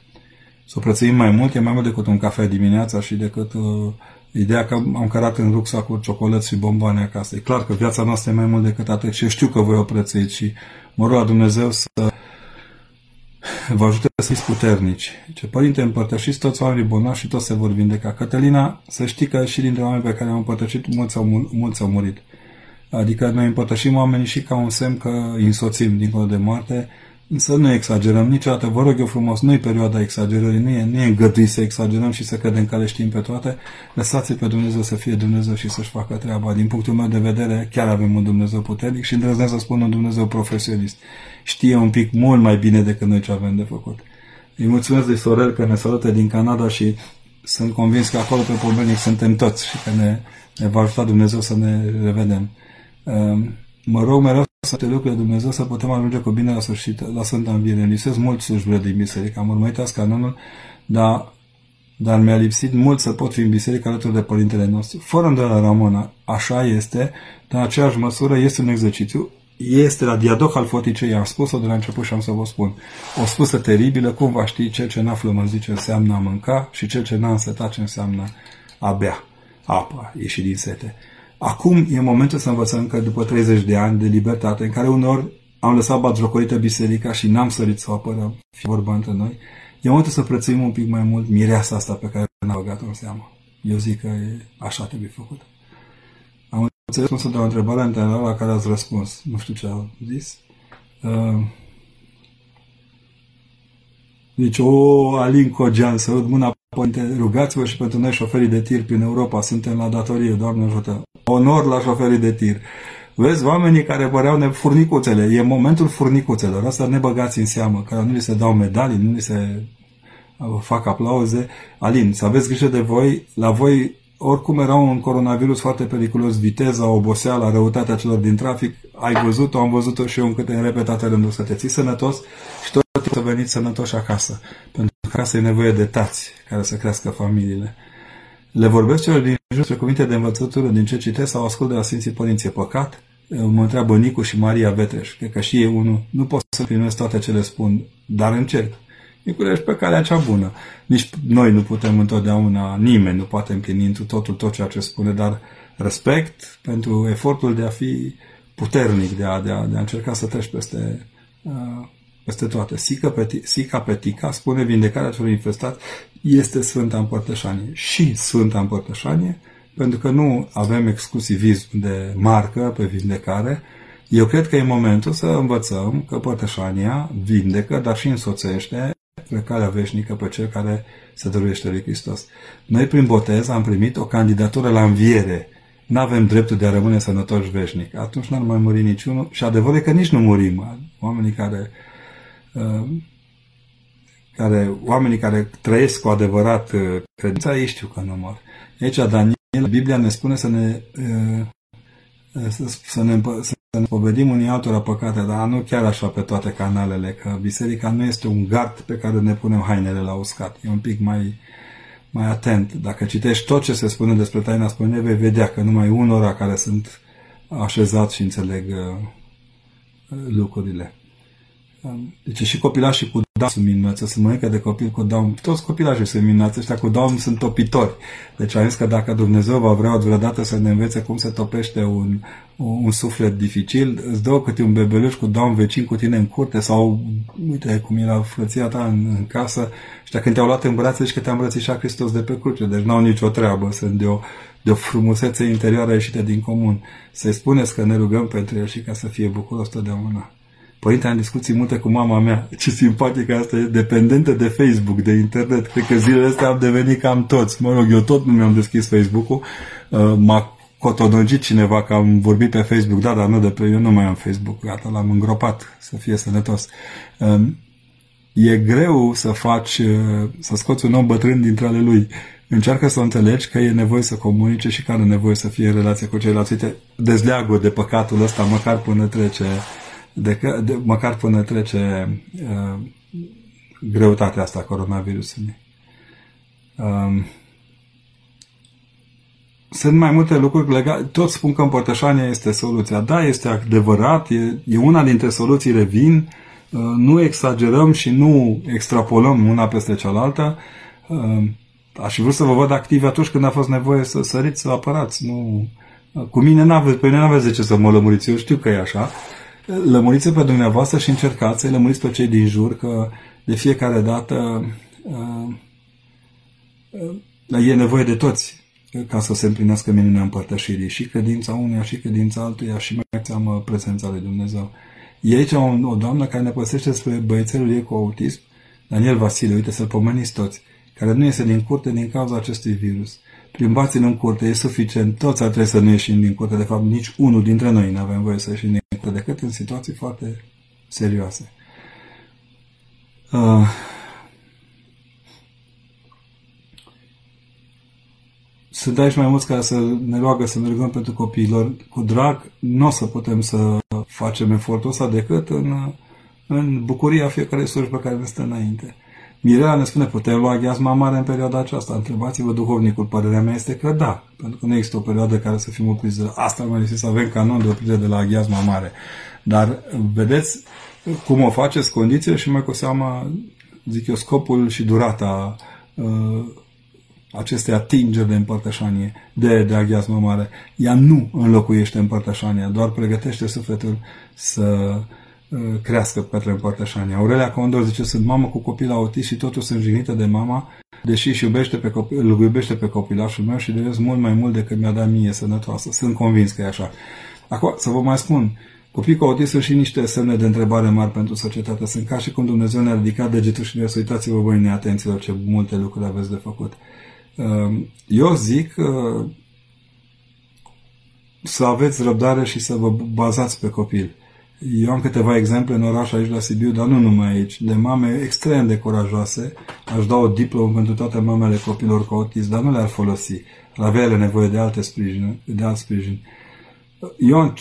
să prețuim mai mult, e mai mult decât un cafea dimineața și decât uh, ideea că am cărat în cu ciocolăți și bomboane acasă. E clar că viața noastră e mai mult decât atât și știu că voi o prețuiți și mă rog la Dumnezeu să vă ajute să fiți puternici. Ce părinte, împărtășiți toți oamenii bolnavi și toți se vor vindeca. Cătălina, să știi că și dintre oameni pe care am împărtășit, mulți au, mulți au murit. Adică noi împărtășim oamenii și ca un semn că îi însoțim dincolo de moarte, să nu exagerăm niciodată, vă rog eu frumos, nu e perioada exagerării, nu e, nu e îngăduit să exagerăm și să credem că le știm pe toate. Lăsați pe Dumnezeu să fie Dumnezeu și să-și facă treaba. Din punctul meu de vedere, chiar avem un Dumnezeu puternic și îndrăznesc să spun un Dumnezeu profesionist. Știe un pic mult mai bine decât noi ce avem de făcut. Îi mulțumesc de Sorel că ne salută din Canada și sunt convins că acolo pe Pomenic suntem toți și că ne, ne va ajuta Dumnezeu să ne revedem. Ehm, mă rog mereu să te lucruri de Dumnezeu să putem ajunge cu bine la sfârșit, la Sfânta Înviere. Îmi lipsesc mult slujbele din biserică. Am urmărit azi canonul, dar, dar mi-a lipsit mult să pot fi în biserică alături de Părintele nostru. Fără îndoială, Ramona, așa este, dar în aceeași măsură este un exercițiu. Este la diadoc al foticei, am spus-o de la început și am să vă spun. O spusă teribilă, cum va ști, cel ce n-a flămânzit ce înseamnă a mânca și cel ce n-a însetat ce înseamnă a bea. Apa, ieși din sete. Acum e momentul să învățăm că după 30 de ani de libertate, în care uneori am lăsat batjocorită biserica și n-am sărit să o apărăm, fi vorba între noi, e momentul să prețuim un pic mai mult mireasa asta pe care n-am băgat-o în seamă. Eu zic că e, așa trebuie făcut. Am înțeles răspunsul de o întrebare anterioară la care ați răspuns. Nu știu ce a zis. Uh, deci, o Alin Cogean, să rog mâna Părinte, rugați-vă și pentru noi șoferii de tir prin Europa, suntem la datorie, Doamne ajută. Onor la șoferii de tir. Vezi, oamenii care păreau furnicuțele, e momentul furnicuțelor, asta ne băgați în seamă, că nu li se dau medalii, nu li se uh, fac aplauze. Alin, să aveți grijă de voi, la voi oricum era un coronavirus foarte periculos, viteza, oboseala, răutatea celor din trafic, ai văzut-o, am văzut-o și eu în câte în repetate rânduri, să te ții sănătos și tot să veniți sănătoși acasă. Pentru că acasă e nevoie de tați care să crească familiile. Le vorbesc celor din jur spre cuvinte de învățătură din ce citesc sau ascult de la Sfinții Părinți. E păcat? Mă întreabă Nicu și Maria Vetreș. Cred că și ei unul. Nu pot să primesc toate ce le spun, dar încerc. Nicule, ești pe calea cea bună. Nici noi nu putem întotdeauna, nimeni nu poate împlini întru totul tot ceea ce spune, dar respect pentru efortul de a fi puternic, de a, de a, de a încerca să treci peste, uh, peste toate. Sica, peti, Sica Petica spune vindecarea celor infestați este Sfânta Împărtășanie. Și Sfânta Împărtășanie, pentru că nu avem exclusivism de marcă pe vindecare, eu cred că e momentul să învățăm că Părtășania vindecă, dar și însoțește pe calea veșnică pe cel care se dăruiește lui Hristos. Noi, prin botez, am primit o candidatură la înviere. Nu avem dreptul de a rămâne sănătoși veșnic. Atunci n-ar mai muri niciunul și adevărul e că nici nu murim. Oamenii care, uh, care, oamenii care trăiesc cu adevărat uh, credința, ei știu că nu mor. Aici Daniel, Biblia ne spune să ne, uh, să, să ne, să să ne povedim unii altora păcate, dar nu chiar așa pe toate canalele, că biserica nu este un gard pe care ne punem hainele la uscat. E un pic mai, mai atent. Dacă citești tot ce se spune despre taina spune, vei vedea că numai unora care sunt așezați și înțeleg uh, lucrurile. Deci și copilașii cu Down sunt minunați, sunt măică de copil cu Down, toți copilașii sunt minunați, ăștia cu Down sunt topitori. Deci am zis că dacă Dumnezeu va vrea vreodată să ne învețe cum se topește un, un suflet dificil, îți dă câte un bebeluș cu Down vecin cu tine în curte sau, uite cum era frăția ta în, în casă, și când te-au luat în brațe, zici că te-a îmbrățișat Hristos de pe cruce, deci n-au nicio treabă, sunt de o, de o frumusețe interioară ieșită din comun. Să-i spuneți că ne rugăm pentru el și ca să fie bucuros totdeauna. Părinte, am discuții multe cu mama mea. Ce simpatică asta e, dependentă de Facebook, de internet. Cred că zilele astea am devenit cam toți. Mă rog, eu tot nu mi-am deschis Facebook-ul. Uh, m-a cotodogit cineva că am vorbit pe Facebook, da, dar nu de pe... Eu nu mai am Facebook, gata, l-am îngropat să fie sănătos. Um, e greu să faci, uh, să scoți un om bătrân dintre ale lui. Încearcă să înțelegi că e nevoie să comunice și că are nevoie să fie în relație cu ceilalți. Uite, dezleagă de păcatul ăsta, măcar până trece de, că, de, măcar până trece uh, greutatea asta coronavirusului. Um, sunt mai multe lucruri legate. Toți spun că împărtășania este soluția. Da, este adevărat, e, e una dintre soluțiile vin. Uh, nu exagerăm și nu extrapolăm una peste cealaltă. Uh, aș fi vrut să vă văd activi atunci când a fost nevoie să săriți, să apărați. Nu, cu mine n-aveți, pe mine n-aveți de ce să mă lămuriți, eu știu că e așa lămuriți pe dumneavoastră și încercați să lămuriți pe cei din jur că de fiecare dată uh, uh, e nevoie de toți ca să se împlinească minunea împărtășirii. Și credința unuia, și credința altuia, și mai seamă prezența lui Dumnezeu. E aici o, o doamnă care ne păstește spre băiețelul ei cu autism, Daniel Vasile, uite să-l pomeniți toți, care nu iese din curte din cauza acestui virus. Plimbați-l în curte, e suficient, toți ar trebui să nu ieșim din curte, de fapt nici unul dintre noi nu avem voie să ieșim din curte, decât în situații foarte serioase. Uh, sunt aici mai mulți care să ne roagă să ne rugăm pentru copiilor cu drag. Nu o să putem să facem efortul ăsta decât în, în bucuria fiecare slujbă care ne stă înainte. Mirela ne spune, putem lua gheazma mare în perioada aceasta? Întrebați-vă duhovnicul. Părerea mea este că da, pentru că nu există o perioadă care să fim opriți de la... Asta mai să avem canon de oprire de la gheazma mare. Dar vedeți cum o faceți, condiție și mai cu seama, zic eu, scopul și durata uh, acestei atingeri de împărtășanie, de, de aghiazmă mare. Ea nu înlocuiește împărtășania, doar pregătește sufletul să Uh, crească către împărtășania. Aurelia Condor zice, sunt mamă cu copil autist și totuși sunt jignită de mama, deși și iubește pe copil, îl iubește pe copilașul meu și de mult mai mult decât mi-a dat mie sănătoasă. Sunt convins că e așa. Acum, să vă mai spun, Copiii cu autism sunt și niște semne de întrebare mari pentru societate. Sunt ca și cum Dumnezeu ne-a ridicat degetul și ne-a uitați-vă voi neatenților ce multe lucruri aveți de făcut. Uh, eu zic uh, să aveți răbdare și să vă bazați pe copil. Eu am câteva exemple în oraș aici la Sibiu, dar nu numai aici, de mame extrem de curajoase. Aș da o diplomă pentru toate mamele copilor cu autism, dar nu le-ar folosi. Ar avea ele nevoie de alte sprijin, de alt sprijin. Eu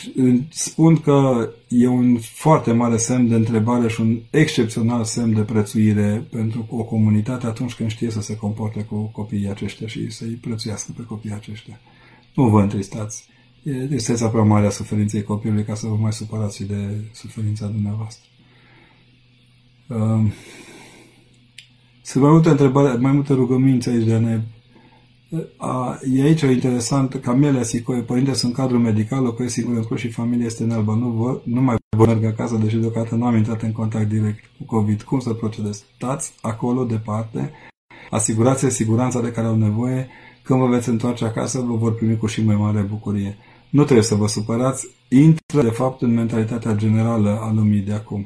spun că e un foarte mare semn de întrebare și un excepțional semn de prețuire pentru o comunitate atunci când știe să se comporte cu copiii aceștia și să-i prețuiască pe copiii aceștia. Nu vă întristați. Este prea mare a suferinței copilului ca să vă mai supărați de suferința dumneavoastră. Um, sunt mai multe întrebări, mai multe rugăminți aici de a ne a, e aici interesant, Camelia Sicoe, părinte sunt cadru medical, locuiesc singur în Cluj și familia este în Alba. Nu, vă, nu mai vă merg acasă, deși deocamdată nu am intrat în contact direct cu COVID. Cum să procedez? Stați acolo departe, asigurați siguranța de care au nevoie, când vă veți întoarce acasă, vă vor primi cu și mai mare bucurie. Nu trebuie să vă supărați, intră de fapt în mentalitatea generală a lumii de acum.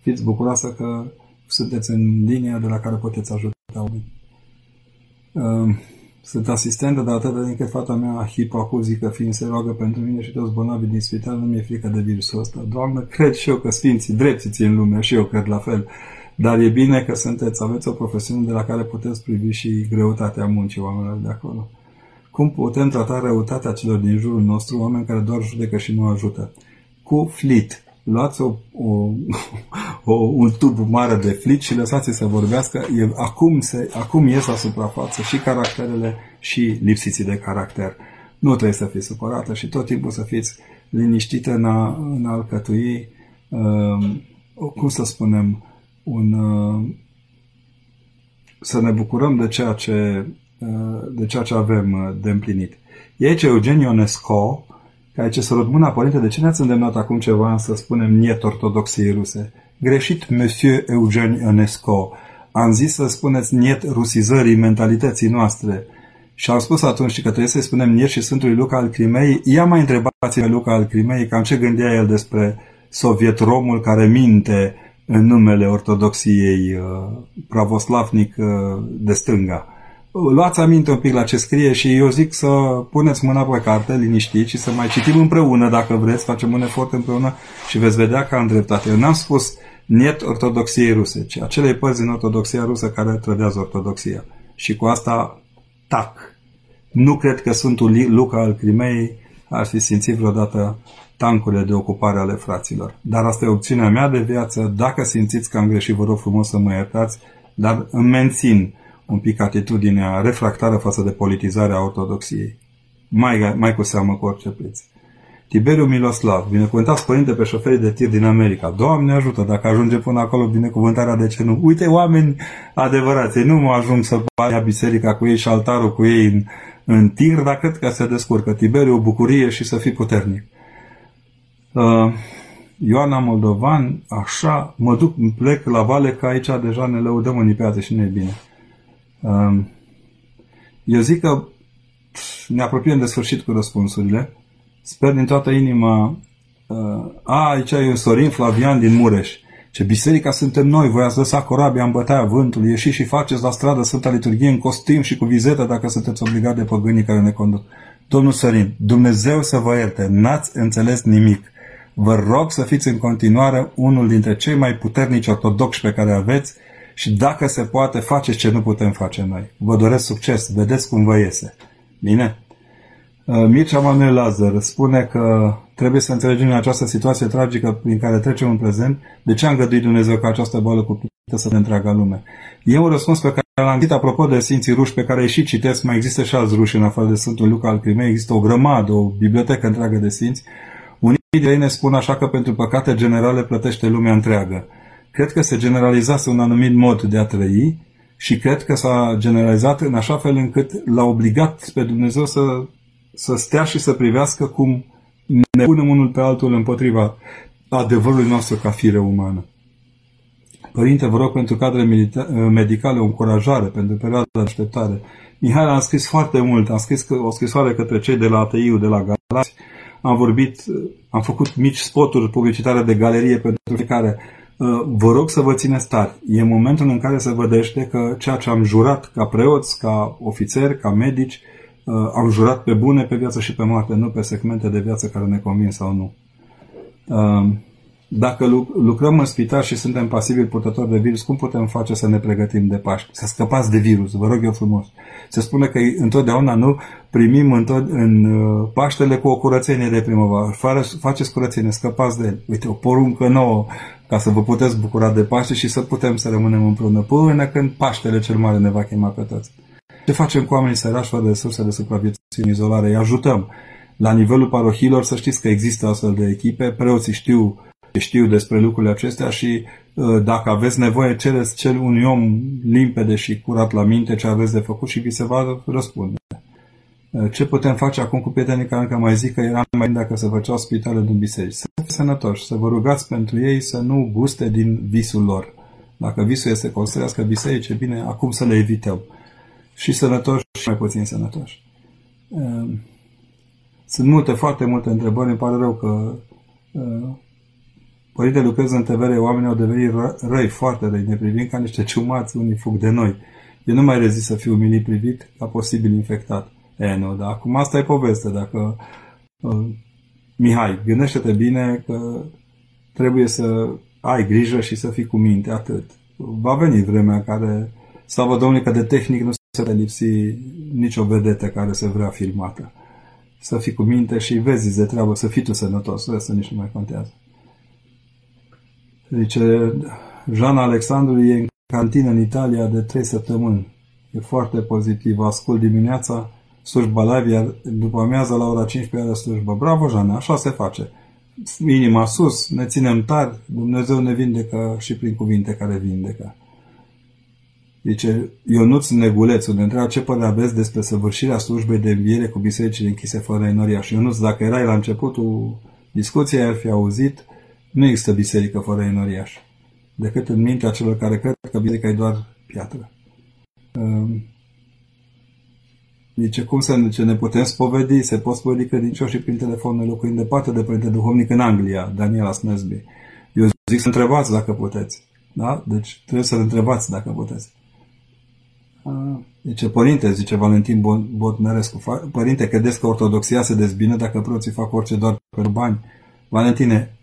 Fiți bucuroasă că sunteți în linia de la care puteți ajuta oamenii. Uh, sunt asistentă, dar atât de încât fata mea hipoacuzică fiind se roagă pentru mine și toți bolnavii din spital, nu mi-e frică de virusul ăsta. Doamnă, cred și eu că sfinții dreptiți în lume și eu cred la fel. Dar e bine că sunteți, aveți o profesiune de la care puteți privi și greutatea muncii oamenilor de acolo. Cum putem trata răutatea celor din jurul nostru, oameni care doar judecă și nu ajută? Cu flit, luați o, o, o, un tub mare de flit și lăsați să vorbească. E, acum, se, acum ies la suprafață și caracterele și lipsiții de caracter. Nu trebuie să fiți supărată și tot timpul să fiți liniștită în a, în a alcătui, uh, cum să spunem, un, uh, să ne bucurăm de ceea ce, uh, de ceea ce avem uh, de împlinit. E aici Eugenio Ionesco, care ce să rog mâna, părinte, de ce ne-ați îndemnat acum ceva să spunem niet ortodoxiei ruse? Greșit, Monsieur Eugene Ionesco. Am zis să spuneți niet rusizării mentalității noastre. Și am spus atunci că trebuie să-i spunem niet și Sfântului Luca al Crimei. Ia mai întrebați pe Luca al Crimei cam ce gândea el despre soviet romul care minte în numele ortodoxiei uh, pravoslavnic uh, de stânga luați aminte un pic la ce scrie și eu zic să puneți mâna pe carte, liniștit și să mai citim împreună, dacă vreți, facem un efort împreună și veți vedea că am dreptate. Eu n-am spus niet ortodoxiei ruse, ci acelei părți din ortodoxia rusă care trădează ortodoxia. Și cu asta, tac. Nu cred că Sfântul Luca al Crimei ar fi simțit vreodată tancurile de ocupare ale fraților. Dar asta e opțiunea mea de viață. Dacă simțiți că am greșit, vă rog frumos să mă iertați, dar îmi mențin un pic atitudinea refractară față de politizarea ortodoxiei. Mai, mai cu seamă cu orice preț. Tiberiu Miloslav, binecuvântați părinte pe șoferii de tir din America. Doamne ajută, dacă ajunge până acolo binecuvântarea, de ce nu? Uite, oameni adevărați, nu mă ajung să ia biserica cu ei și altarul cu ei în, în tir, dar cred că se descurcă. Tiberiu, o bucurie și să fii puternic. Uh, Ioana Moldovan, așa, mă duc, plec la vale, că aici deja ne lăudăm în ipeață și ne e bine. Um, eu zic că ne apropiem de sfârșit cu răspunsurile. Sper din toată inima. Uh, a, aici e un Sorin Flavian din Mureș. Ce biserica suntem noi, voi ați lăsat corabia în bătaia vântului, ieși și faceți la stradă Sfânta Liturghie în costum și cu vizetă dacă sunteți obligat de păgânii care ne conduc. Domnul Sorin, Dumnezeu să vă ierte, n-ați înțeles nimic. Vă rog să fiți în continuare unul dintre cei mai puternici ortodoxi pe care aveți și dacă se poate, faceți ce nu putem face noi. Vă doresc succes, vedeți cum vă iese. Bine? Uh, Mircea Manuel Lazar spune că trebuie să înțelegem în această situație tragică prin care trecem în prezent de ce a îngăduit Dumnezeu ca această boală cuprită să ne întreaga lume. E un răspuns pe care l-am zis apropo de Sfinții Ruși pe care îi și citesc, mai există și alți ruși în afară de Sfântul Luca al Crimei, există o grămadă, o bibliotecă întreagă de Sfinți. Unii de ei ne spun așa că pentru păcate generale plătește lumea întreagă. Cred că se generalizase un anumit mod de a trăi și cred că s-a generalizat în așa fel încât l-a obligat pe Dumnezeu să, să stea și să privească cum ne punem unul pe altul împotriva adevărului nostru ca fire umană. Părinte, vă rog pentru cadre medicale o încurajare pentru perioada de așteptare. Mihai a scris foarte mult, am scris o scrisoare către cei de la ATI-ul de la Galați, am vorbit, am făcut mici spoturi publicitare de galerie pentru fiecare Uh, vă rog să vă țineți tari. E momentul în care se vedește că ceea ce am jurat ca preoți, ca ofițeri, ca medici, uh, am jurat pe bune, pe viață și pe moarte, nu pe segmente de viață care ne convin sau nu. Uh, dacă lucrăm în spital și suntem pasibili purtători de virus, cum putem face să ne pregătim de Paște? Să scăpați de virus, vă rog eu frumos. Se spune că întotdeauna nu primim în, tot, în uh, Paștele cu o curățenie de primăvară. Faceți curățenie, scăpați de el. Uite, o poruncă nouă ca să vă puteți bucura de Paște și să putem să rămânem împreună până când Paștele cel Mare ne va chema pe toți. Ce facem cu oamenii sărași fără resurse de supraviețuire în izolare? Îi ajutăm. La nivelul parohilor să știți că există astfel de echipe, preoții știu știu despre lucrurile acestea și uh, dacă aveți nevoie, cereți cel unui om limpede și curat la minte ce aveți de făcut și vi se va răspunde. Uh, ce putem face acum cu prietenii care încă mai zic că era mai bine dacă se făceau spitale din biserici? Să fiți sănătoși, să vă rugați pentru ei să nu guste din visul lor. Dacă visul este să construiască biserici, e bine acum să le evităm. Și sănătoși și mai puțin sănătoși. Uh, sunt multe, foarte multe întrebări. Îmi pare rău că Părinte, lucrez în TVR, oamenii au devenit răi, foarte răi, ne privim ca niște ciumați, unii fug de noi. Eu nu mai rezist să fiu umilit privit ca posibil infectat. E, nu, dar acum asta e poveste. Dacă uh, Mihai, gândește-te bine că trebuie să ai grijă și să fii cu minte, atât. Va veni vremea în care, slavă Domnului, că de tehnic nu se poate lipsi nicio vedetă care să vrea filmată. Să fii cu minte și vezi de treabă, să fii tu sănătos, să nici nu mai contează. Zice, Jean Alexandru e în cantină în Italia de 3 săptămâni. E foarte pozitiv. Ascult dimineața slujba live, iar după amiază la ora 15 are slujbă. Bravo, Jean, așa se face. Inima sus, ne ținem tari, Dumnezeu ne vindecă și prin cuvinte care vindecă. Zice, Ionuț Negulețu ne întreabă ce părere aveți despre săvârșirea slujbei de înviere cu bisericile închise fără enoria. Și Ionuț, dacă erai la începutul discuției, ar fi auzit nu există biserică fără enoriaș, decât în mintea celor care cred că biserica e doar piatră. Zice, cum să zice, ne putem spovedi, se pot spovedi credincioșii prin telefon, noi locuim departe de Părinte Duhovnic în Anglia, Daniela Snesby. Eu zic să întrebați dacă puteți. Da? Deci trebuie să întrebați dacă puteți. Zice, părinte, zice Valentin Botnărescu, părinte, credeți că ortodoxia se dezbine dacă preoții fac orice doar pentru bani? Valentine,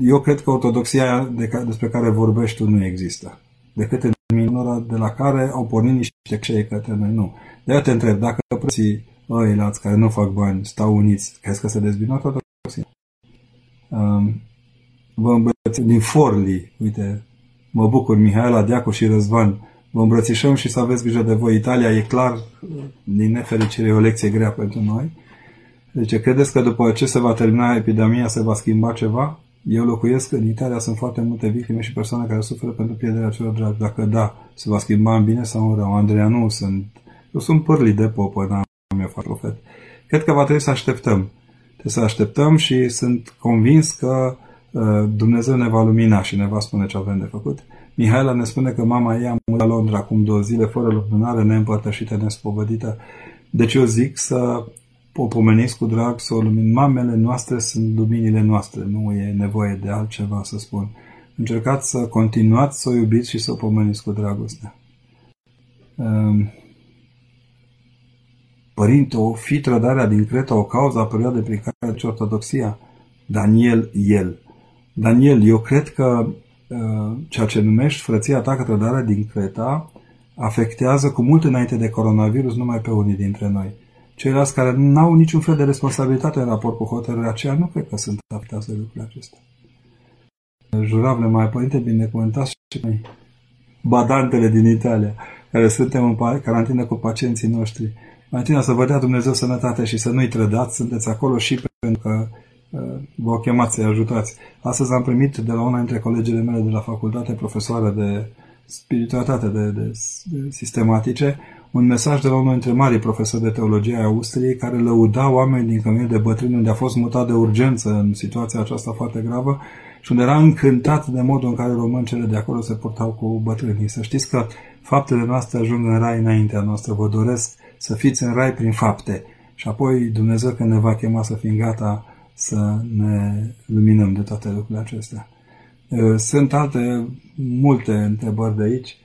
eu cred că ortodoxia de ca, despre care vorbești tu nu există. Decât în minora de la care au pornit niște cei către noi. Nu. De aia te întreb, dacă preții ăilați care nu fac bani stau uniți, crezi că se dezbină ortodoxia? Um, vă îmbrăți din Forli, uite, mă bucur, Mihaela, Deacu și Răzvan, vă îmbrățișăm și să aveți grijă de voi. Italia e clar, din nefericire, e o lecție grea pentru noi. Deci, credeți că după ce se va termina epidemia se va schimba ceva? Eu locuiesc în Italia, sunt foarte multe victime și persoane care suferă pentru pierderea celor dragi. Dacă da, se va schimba în bine sau în rău. Andreea, nu sunt. Eu sunt pârlit de popă, n-am eu fac profet. Cred că va trebui să așteptăm. Trebuie să așteptăm și sunt convins că uh, Dumnezeu ne va lumina și ne va spune ce avem de făcut. Mihaela ne spune că mama ei a murit la Londra acum două zile, fără lumânare, neîmpărtășită, nespovădită. Deci eu zic să o pomeniți cu drag, să o lumin. Mamele noastre sunt luminile noastre, nu e nevoie de altceva să spun. Încercați să continuați să o iubiți și să o pomeniți cu dragoste. Um, Părinte, o fi trădarea din Creta o cauză a perioadei prin care face ortodoxia? Daniel, el. Daniel, eu cred că uh, ceea ce numești frăția ta trădarea din Creta afectează cu mult înainte de coronavirus numai pe unii dintre noi Ceilalți care nu au niciun fel de responsabilitate în raport cu hotărârea aceea, nu cred că sunt afectați de lucrurile acestea. Juravle, mai părinte, binecuvântați și noi, badantele din Italia, care suntem în carantină cu pacienții noștri. Mai întâi să vă dea Dumnezeu sănătate și să nu-i trădați, sunteți acolo și pentru că uh, vă chemați să-i ajutați. Astăzi am primit de la una dintre colegele mele de la facultate, profesoară de spiritualitate, de, de, de sistematice, un mesaj de la unul dintre marii profesori de teologie a Austriei care lăuda oameni din cămin de bătrâni unde a fost mutat de urgență în situația aceasta foarte gravă și unde era încântat de modul în care româncele de acolo se purtau cu bătrânii. Să știți că faptele noastre ajung în rai înaintea noastră. Vă doresc să fiți în rai prin fapte. Și apoi Dumnezeu când ne va chema să fim gata să ne luminăm de toate lucrurile acestea. Sunt alte multe întrebări de aici.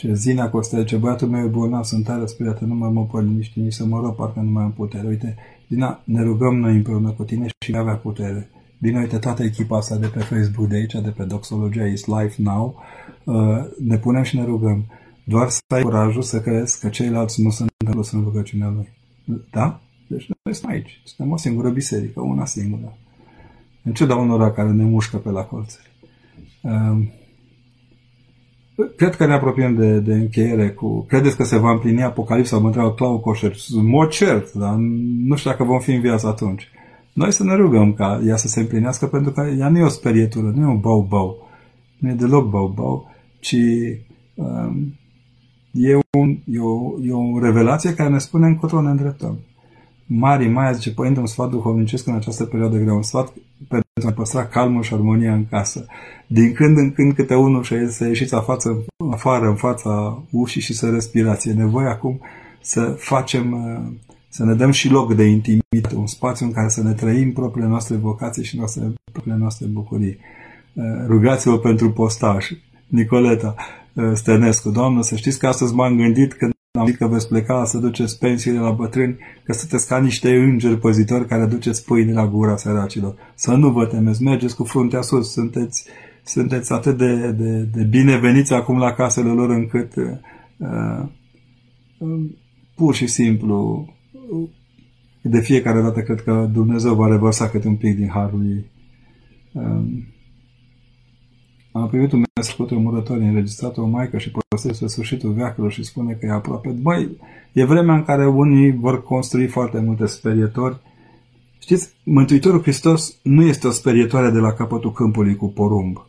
Ce Zina Costel, ce băiatul meu e bolnav, sunt tare speriată, nu mai mă pot liniști, nici să mă rog, parcă nu mai am putere. Uite, Zina, ne rugăm noi împreună cu tine și avea putere. Bine, uite, toată echipa asta de pe Facebook de aici, de pe Doxologia is Life Now, uh, ne punem și ne rugăm. Doar să ai curajul să crezi că ceilalți nu sunt întâmplă în rugăciunea lui. Da? Deci noi suntem aici. Suntem o singură biserică, una singură. În ciuda unora care ne mușcă pe la colțuri. Um, cred că ne apropiem de, de încheiere cu... Credeți că se va împlini Apocalipsa? Mă întreabă Clau Coșer. Mod cert, dar nu știu dacă vom fi în viață atunci. Noi să ne rugăm ca ea să se împlinească, pentru că ea nu e o sperietură, nu e un bau-bau. Nu e deloc bau-bau, ci um, e, un, e, o, e o revelație care ne spune încotro ne îndreptăm. Mari Maia zice, Părinte, un sfat duhovnicesc în această perioadă grea, un sfat pentru a păstra calmul și armonia în casă. Din când în când câte unul și să ieșiți afață, afară, în fața ușii și să respirați. E nevoie acum să facem, uh, să ne dăm și loc de intimitate, un spațiu în care să ne trăim propriile noastre vocații și noastre, propriile noastre bucurii. Uh, rugați-vă pentru postaș. Nicoleta uh, Stănescu, Doamnă, să știți că astăzi m-am gândit când am zis că veți pleca să duceți pensiile la bătrâni, că sunteți ca niște îngeri păzitori care duceți pâine la gura săracilor. Să nu vă temeți, mergeți cu fruntea sus, sunteți, sunteți atât de, de, de bineveniți acum la casele lor încât uh, uh, pur și simplu de fiecare dată cred că Dumnezeu va revărsa câte un pic din harul ei. Uh, am primit un mesaj cu tremurător înregistrat o maică și părăsește sfârșitul veacurilor și spune că e aproape. Băi, e vremea în care unii vor construi foarte multe sperietori. Știți, Mântuitorul Hristos nu este o sperietoare de la capătul câmpului cu porumb.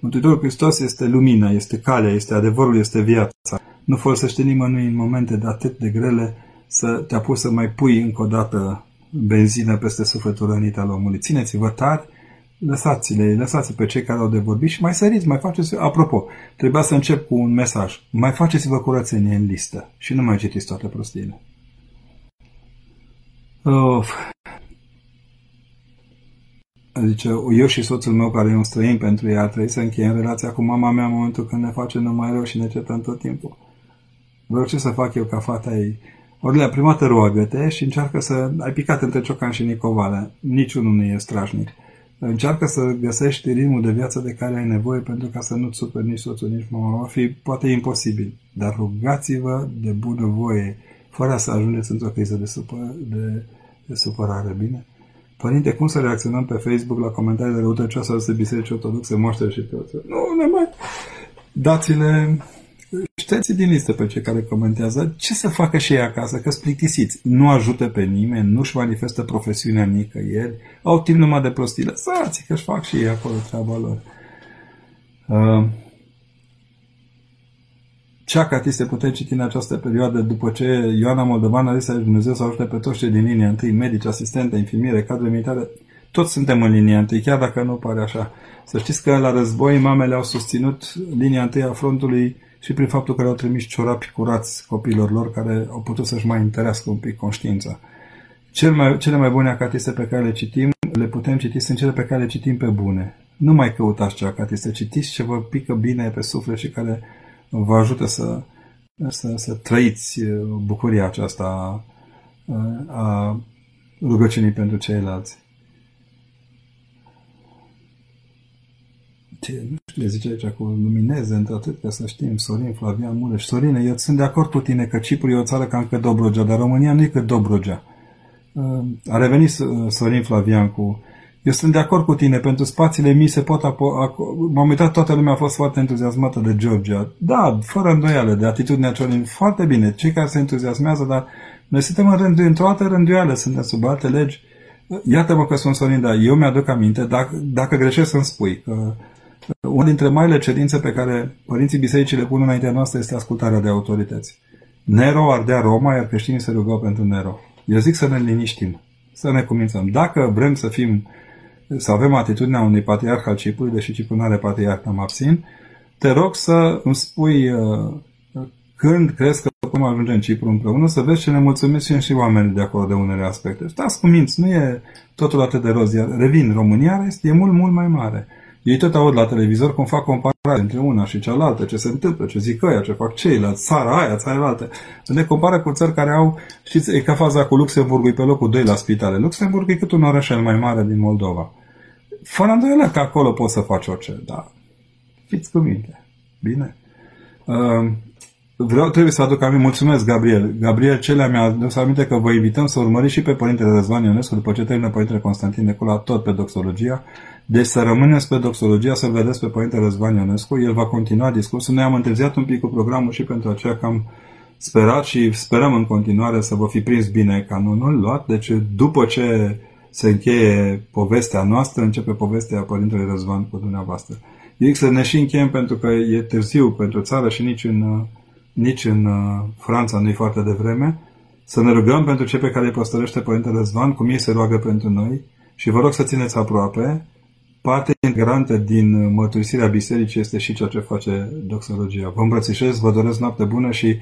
Mântuitorul Hristos este lumina, este calea, este adevărul, este viața. Nu folosește nimănui în momente de atât de grele să te apuci să mai pui încă o dată benzină peste sufletul rănit al omului. Țineți-vă tari lăsați-le, lăsați pe cei care au de vorbit și mai săriți, mai faceți... Apropo, trebuia să încep cu un mesaj. Mai faceți-vă curățenie în listă și nu mai citiți toate prostiile. Of. Zice, eu și soțul meu, care e un străin pentru ea, trebuie să încheiem relația cu mama mea în momentul când ne face numai rău și ne certăm tot timpul. Vreau ce să fac eu ca fata ei? Orlea, prima te roagă-te și încearcă să... Ai picat între Ciocan și Nicovale. Niciunul nu e strașnic. Încearcă să găsești ritmul de viață de care ai nevoie pentru ca să nu-ți superi nici soțul, nici mama. Va fi poate imposibil, dar rugați-vă de bună voie, fără să ajungeți într-o criză de, supă, de, de supărare, bine? Părinte, cum să reacționăm pe Facebook la comentariile răutăcioase de biserici ortodoxe, moaștere și toate? Nu, ne mai... Dați-le știți din listă pe cei care comentează ce să facă și ei acasă, că plictisiți. Nu ajută pe nimeni, nu-și manifestă profesiunea nicăieri, au timp numai de prostii. Lăsați că își fac și ei acolo treaba lor. Uh, ce acatiste putem citi în această perioadă după ce Ioana Moldovan a zis să Dumnezeu să ajute pe toți cei din linia întâi, medici, asistente, infirmiere, cadre militare, toți suntem în linia întâi, chiar dacă nu pare așa. Să știți că la război mamele au susținut linia întâi a frontului și prin faptul că le-au trimis ciorapi curați copiilor lor care au putut să-și mai întărească un pic conștiința. Cel mai, cele mai bune acatiste pe care le citim, le putem citi, sunt cele pe care le citim pe bune. Nu mai căutați ce acatiste, citiți ce vă pică bine pe suflet și care vă ajută să, să, să trăiți uh, bucuria aceasta uh, a rugăciunii pentru ceilalți. Nu știu, le zice aici cu lumineze, într-atât ca să știm, Sorin, Flavian Mureș. Sorine, eu sunt de acord cu tine că Cipru e o țară cam că Dobrogea, dar România nu e că Dobrogea. Uh, a revenit uh, Sorin Flavian cu eu sunt de acord cu tine, pentru spațiile mii se pot M-am uitat, toată lumea a fost foarte entuziasmată de Georgia. Da, fără îndoială, de atitudinea Ciolin. Foarte bine, cei care se entuziasmează, dar noi suntem în rându- într-o altă rânduială, suntem sub alte legi. Iată-mă că sunt Sorin, dar eu mi-aduc aminte, dacă, dacă greșesc să-mi spui, că una dintre marile cerințe pe care părinții bisericii le pun înaintea noastră este ascultarea de autorități. Nero ardea Roma, iar creștinii se rugau pentru Nero. Eu zic să ne liniștim, să ne cumințăm. Dacă vrem să fim, să avem atitudinea unui patriarh al Ciprului, deși Ciprul nu are patriarh, am abțin, te rog să îmi spui uh, când crezi că putem ajunge în Cipru împreună, să vezi ce ne mulțumesc și oamenii de acolo de unele aspecte. Stați cu minți, nu e totul atât de roz, iar revin, România este, e mult, mult mai mare. Ei tot aud la televizor cum fac comparare între una și cealaltă, ce se întâmplă, ce zic ăia, ce fac ceilalți, țara aia, țara altă. Ne compară cu țări care au, știți, e ca faza cu Luxemburgul pe locul 2 la spitale. Luxemburg e cât un oraș mai mare din Moldova. fără îndoială că acolo poți să faci orice, dar fiți cu minte. Bine? Uh, vreau, trebuie să aduc aminte, mulțumesc Gabriel. Gabriel Celea mi-a adus aminte că vă invităm să urmăriți și pe Părintele Răzvan Ionescu după ce termină Părintele Constantin Nicola tot pe doxologia. Deci să rămâneți pe doxologia, să vedeți pe Părintele Răzvan Ionescu. El va continua discursul. Noi am întârziat un pic cu programul și pentru aceea că am sperat și sperăm în continuare să vă fi prins bine canonul luat. Deci după ce se încheie povestea noastră, începe povestea Părintele Răzvan cu dumneavoastră. Zic să ne și încheiem pentru că e târziu pentru țară și nici în, nici în uh, Franța nu e foarte devreme. Să ne rugăm pentru cei pe care îi păstărește Părintele Răzvan, cum ei se roagă pentru noi și vă rog să țineți aproape. Parte integrantă din mărturisirea bisericii este și ceea ce face doxologia. Vă îmbrățișez, vă doresc noapte bună și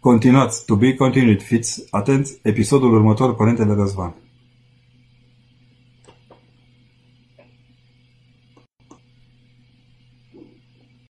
continuați, to be continued, fiți atenți, episodul următor, Părintele Răzvan.